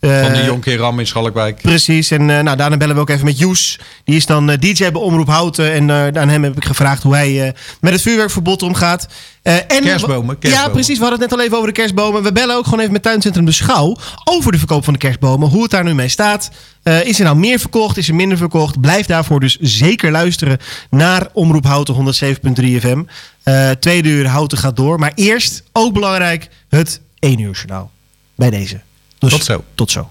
Van de Jonker Ram in Schalkwijk. Precies, en nou, daarna bellen we ook even met Joes. Die is dan DJ bij Omroep Houten. En aan hem heb ik gevraagd hoe hij met het vuurwerkverbod omgaat. Eh, en Kerstbomen, Ja, precies. We hadden het net al even over de kerstbomen. We bellen ook gewoon even met Tuincentrum De Schouw over de verkoop van de kerstbomen. Hoe het daar nu mee staat. Eh, is er nou meer verkocht? Is er minder verkocht? Blijf daarvoor dus zeker luisteren naar Omroep Houten 107.3 FM. Eh, tweede uur Houten gaat door. Maar eerst, ook belangrijk, het 1 uur journaal. Bij deze. Dus Tot zo. Tot zo.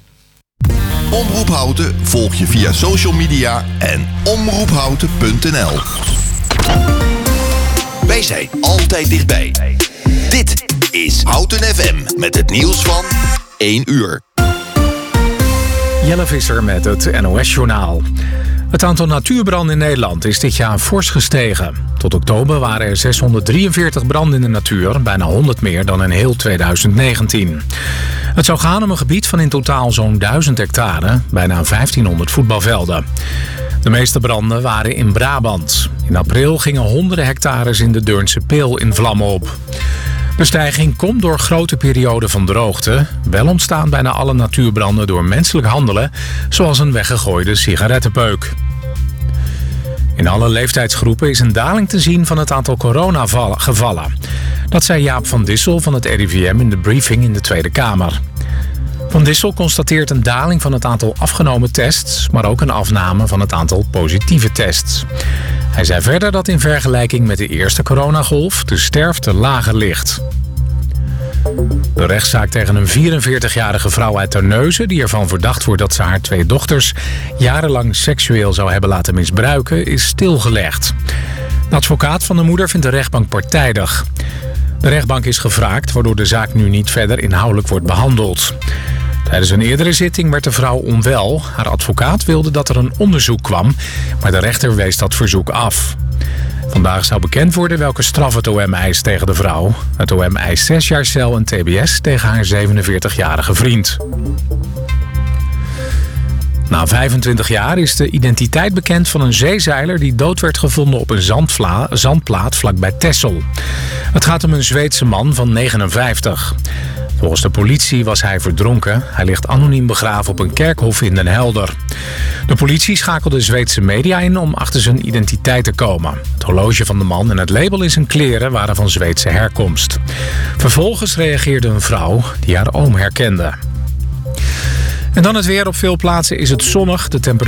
Omroep Houten volg je via social media en omroephouten.nl. Wij zijn altijd dichtbij. Dit is Houten FM met het nieuws van 1 uur. Jelle Visser met het NOS-journaal. Het aantal natuurbranden in Nederland is dit jaar fors gestegen. Tot oktober waren er 643 branden in de natuur, bijna 100 meer dan in heel 2019. Het zou gaan om een gebied van in totaal zo'n 1000 hectare, bijna 1500 voetbalvelden. De meeste branden waren in Brabant. In april gingen honderden hectares in de Deurnse Peel in vlammen op. De stijging komt door grote perioden van droogte. Wel ontstaan bijna alle natuurbranden door menselijk handelen, zoals een weggegooide sigarettenpeuk. In alle leeftijdsgroepen is een daling te zien van het aantal coronagevallen. Dat zei Jaap van Dissel van het RIVM in de briefing in de Tweede Kamer. Van Dissel constateert een daling van het aantal afgenomen tests, maar ook een afname van het aantal positieve tests. Hij zei verder dat in vergelijking met de eerste coronagolf de sterfte lager ligt. De rechtszaak tegen een 44-jarige vrouw uit Terneuzen... die ervan verdacht wordt dat ze haar twee dochters... jarenlang seksueel zou hebben laten misbruiken, is stilgelegd. De advocaat van de moeder vindt de rechtbank partijdig. De rechtbank is gevraagd, waardoor de zaak nu niet verder inhoudelijk wordt behandeld. Tijdens een eerdere zitting werd de vrouw onwel. Haar advocaat wilde dat er een onderzoek kwam, maar de rechter wees dat verzoek af. Vandaag zou bekend worden welke straf het OM eist tegen de vrouw. Het OM eist 6 jaar cel en tbs tegen haar 47-jarige vriend. Na 25 jaar is de identiteit bekend van een zeezeiler die dood werd gevonden op een zandvla- zandplaat vlakbij Texel. Het gaat om een Zweedse man van 59. Volgens de politie was hij verdronken. Hij ligt anoniem begraven op een kerkhof in Den Helder. De politie schakelde Zweedse media in om achter zijn identiteit te komen. Het horloge van de man en het label in zijn kleren waren van Zweedse herkomst. Vervolgens reageerde een vrouw die haar oom herkende. En dan het weer. Op veel plaatsen is het zonnig. De temperatuur